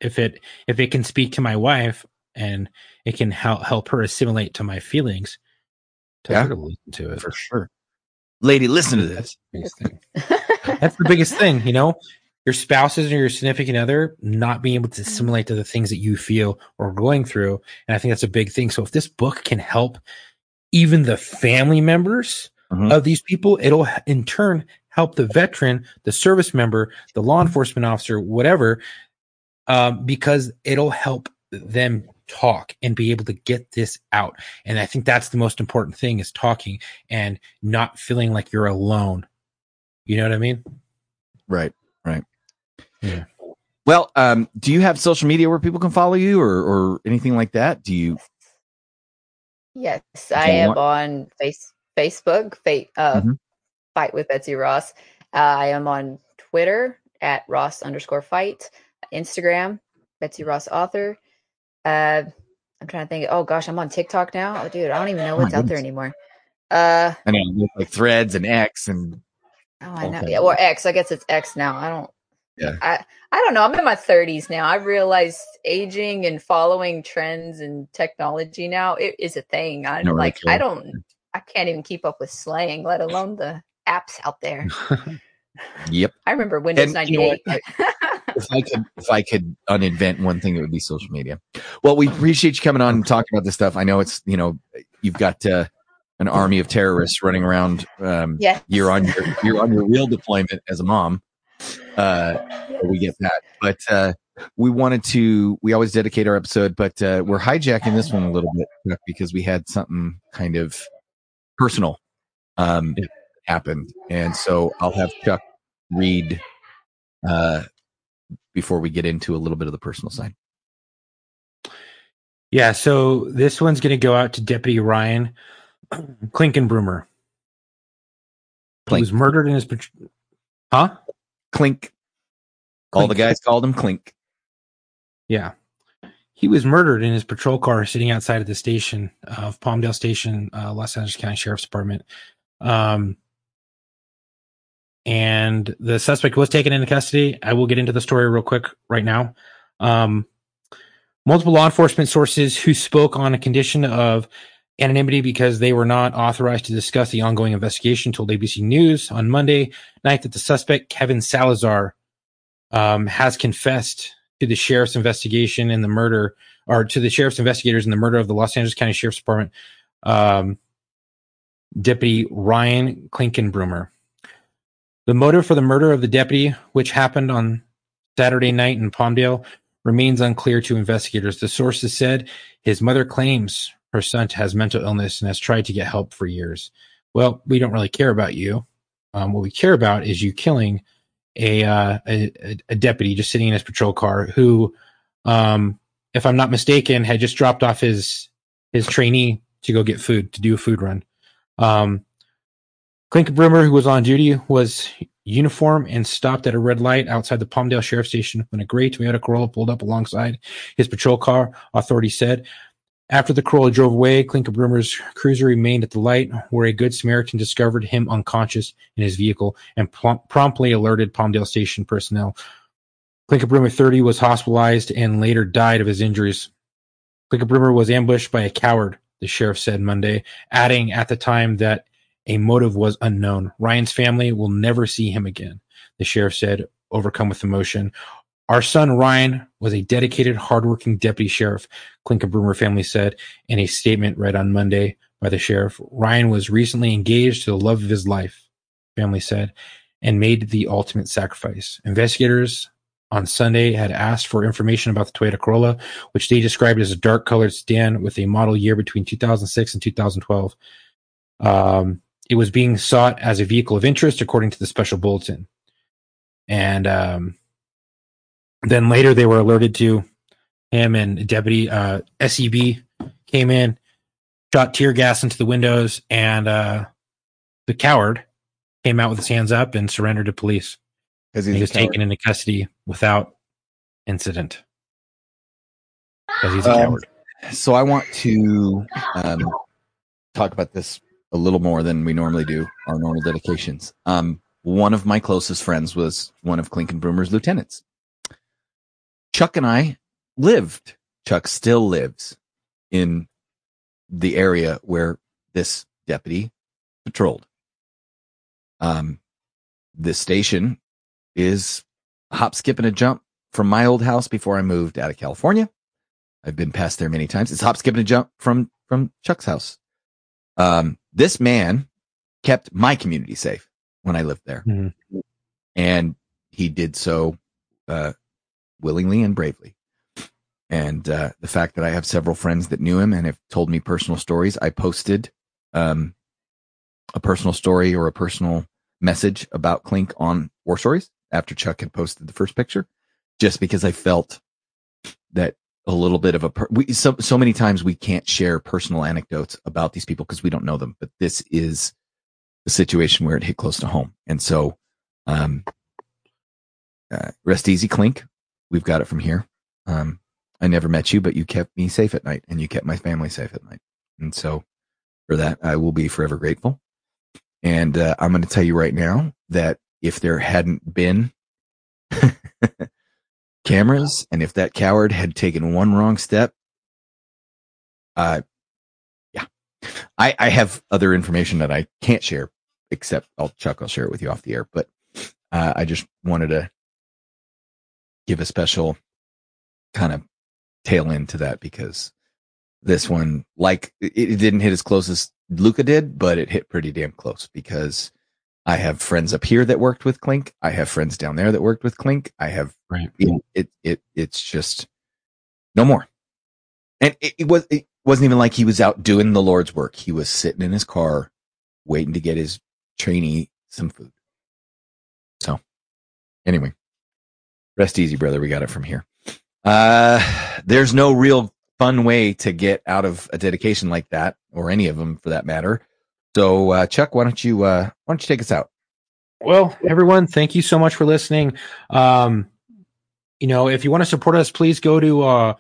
if it if it can speak to my wife and it can help help her assimilate to my feelings, to Yeah. her to listen to it. for sure. Lady, listen to this. That's the biggest thing. That's the biggest thing, you know. Your spouses or your significant other not being able to assimilate to the things that you feel or going through, and I think that's a big thing. So if this book can help even the family members Mhm. of these people, it'll in turn help the veteran, the service member, the law enforcement officer, whatever, um, because it'll help them talk and be able to get this out. And I think that's the most important thing is talking and not feeling like you're alone. You know what I mean? Right, right. Yeah. Well, um, do you have social media where people can follow you or, or anything like that? Do you? Yes, I am want- on face Facebook, fa- uh, Mhm. Fight with Betsy Ross. Uh, I am on Twitter at Ross underscore fight, Instagram, Betsy Ross author. Uh, I'm trying to think. Oh gosh, I'm on TikTok now. Oh, dude, I don't even know Oh, what's out there anymore. Uh, I know, like Threads and X and oh, I know. Yeah, or X. I guess it's X now. I don't. Yeah. I I don't know. I'm in my 30s now. I realized aging and following trends and technology now it is a thing. I'm No, right, like, I don't. I can't even keep up with slang, let alone the apps out there. [laughs] yep. I remember Windows And you know 98. [laughs] If I could, if I could uninvent one thing, it would be social media. Well, we appreciate you coming on and talking about this stuff. I know it's you know you've got uh, an army of terrorists running around. Um, yes. you're on your you're on your real deployment as a mom. Uh, we get that, but uh, we wanted to. We always dedicate our episode, but uh, we're hijacking this one a little bit because we had something kind of personal um, Yeah. Happened, and so I'll have Chuck read uh, before we get into a little bit of the personal side. Yeah, so this one's going to go out to Deputy Ryan Clinkunbroomer. He was murdered in his. Huh? Clink. All the guys called him Clink. Yeah. He was murdered in his patrol car sitting outside of the station of Palmdale Station, uh, Los Angeles County Sheriff's Department. Um, and the suspect was taken into custody. I will get into the story real quick right now. Um, multiple law enforcement sources who spoke on a condition of anonymity because they were not authorized to discuss the ongoing investigation told ABC News on Monday night that the suspect, Kevin Salazar, um, has confessed to the sheriff's investigation in the murder, or to the sheriff's investigators in the murder of the Los Angeles County Sheriff's Department um, deputy Ryan Clinkunbroomer. The motive for the murder of the deputy, which happened on Saturday night in Palmdale, remains unclear to investigators. The sources said his mother claims her son has mental illness and has tried to get help for years. Well, we don't really care about you. Um, what we care about is you killing a, uh, a a deputy just sitting in his patrol car who, um, if I'm not mistaken, had just dropped off his his trainee to go get food to do a food run. Um, Clinkunbroomer, who was on duty, was uniform and stopped at a red light outside the Palmdale Sheriff Station when a gray Toyota Corolla pulled up alongside his patrol car. Authorities said. After the Corolla drove away, Clinkunbroomer's cruiser remained at the light, where a Good Samaritan discovered him unconscious in his vehicle and pl- promptly alerted Palmdale Station personnel. Clinkunbroomer 30 was hospitalized and later died of his injuries. Clinkunbroomer was ambushed by a coward, the sheriff said Monday, adding at the time that a motive was unknown. Ryan's family will never see him again, the sheriff said, overcome with emotion. Our son Ryan was a dedicated, hardworking deputy sheriff, Clinkunbroomer family said in a statement read on Monday by the sheriff. Ryan was recently engaged to the love of his life. family said, and made the ultimate sacrifice. Investigators on Sunday had asked for information about the Toyota Corolla, which they described as a dark colored sedan with a model year between 2006 and 2012. Um, it was being sought as a vehicle of interest, according to the special bulletin. And um, then later they were alerted to him and Deputy uh, SEB came in, shot tear gas into the windows, and uh, the coward came out with his hands up and surrendered to police. Because he was taken into custody without incident. Because he's a Um, coward. So I want to um, talk about this a little more than we normally do our normal dedications. Um, one of my closest friends was one of Clinkunbroomer's lieutenants. Chuck and I lived. Chuck still lives in the area where this deputy patrolled. Um, this station is a hop, skip, and a jump from my old house before I moved out of California. I've been past there many times. It's hop, skip, and a jump from from Chuck's house. Um, this man kept my community safe when I lived there, Mhm. and he did so uh, willingly and bravely. And uh, the fact that I have several friends that knew him and have told me personal stories, I posted um, a personal story or a personal message about Clink on War Stories after Chuck had posted the first picture, just because I felt that a little bit of a per- we so so many times we can't share personal anecdotes about these people because we don't know them, but this is a situation where it hit close to home, and so um, uh, rest easy, Clink. We've got it from here. Um, I never met you, but you kept me safe at night, and you kept my family safe at night, and so for that I will be forever grateful. And uh, I'm going to tell you right now that if there hadn't been [laughs] [laughs] cameras and if that coward had taken one wrong step, uh, yeah, I, I have other information that I can't share except I'll Chuck, I'll share it with you off the air, but, uh, I just wanted to give a special kind of tail end to that because this one, like it, it didn't hit as close as Luca did, but it hit pretty damn close because I have friends up here that worked with Clink. I have friends down there that worked with Clink. I have Right. it it, it it's just no more. And it, it was it wasn't even like he was out doing the Lord's work. He was sitting in his car waiting to get his trainee some food. So anyway, rest easy, brother. We got it from here. Uh there's no real fun way to get out of a dedication like that, or any of them for that matter. So uh Chuck, why don't you uh why don't you take us out? Well, everyone, thank you so much for listening. Um, you know, if you want to support us, please go to uh,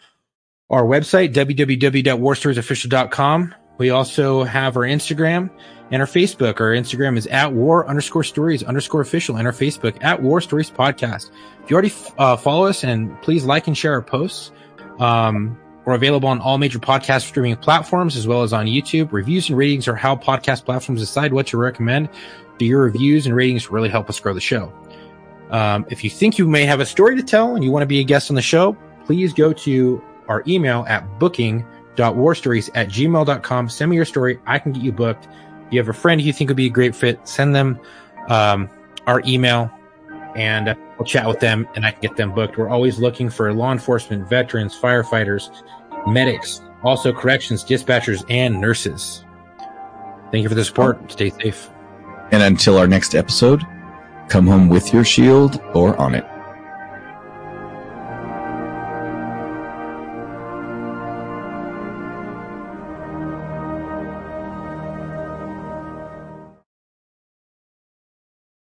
our website, www.warstoriesofficial.com. We also have our Instagram and our Facebook. Our Instagram is at war underscore stories underscore official and our Facebook at war stories podcast. If you already uh, follow us and please like and share our posts. Um, we're available on all major podcast streaming platforms as well as on YouTube. Reviews and ratings are how podcast platforms decide what to recommend. Do your reviews and ratings really help us grow the show. Um, if you think you may have a story to tell and you want to be a guest on the show, please go to our email at booking.warstories at gmail.com. Send me your story. I can get you booked. If you have a friend you think would be a great fit, send them um, our email and uh, we'll chat with them and I can get them booked. We're always looking for law enforcement, veterans, firefighters, medics, also corrections, dispatchers, and nurses. Thank you for the support. Stay safe. And until our next episode, come home with your shield or on it.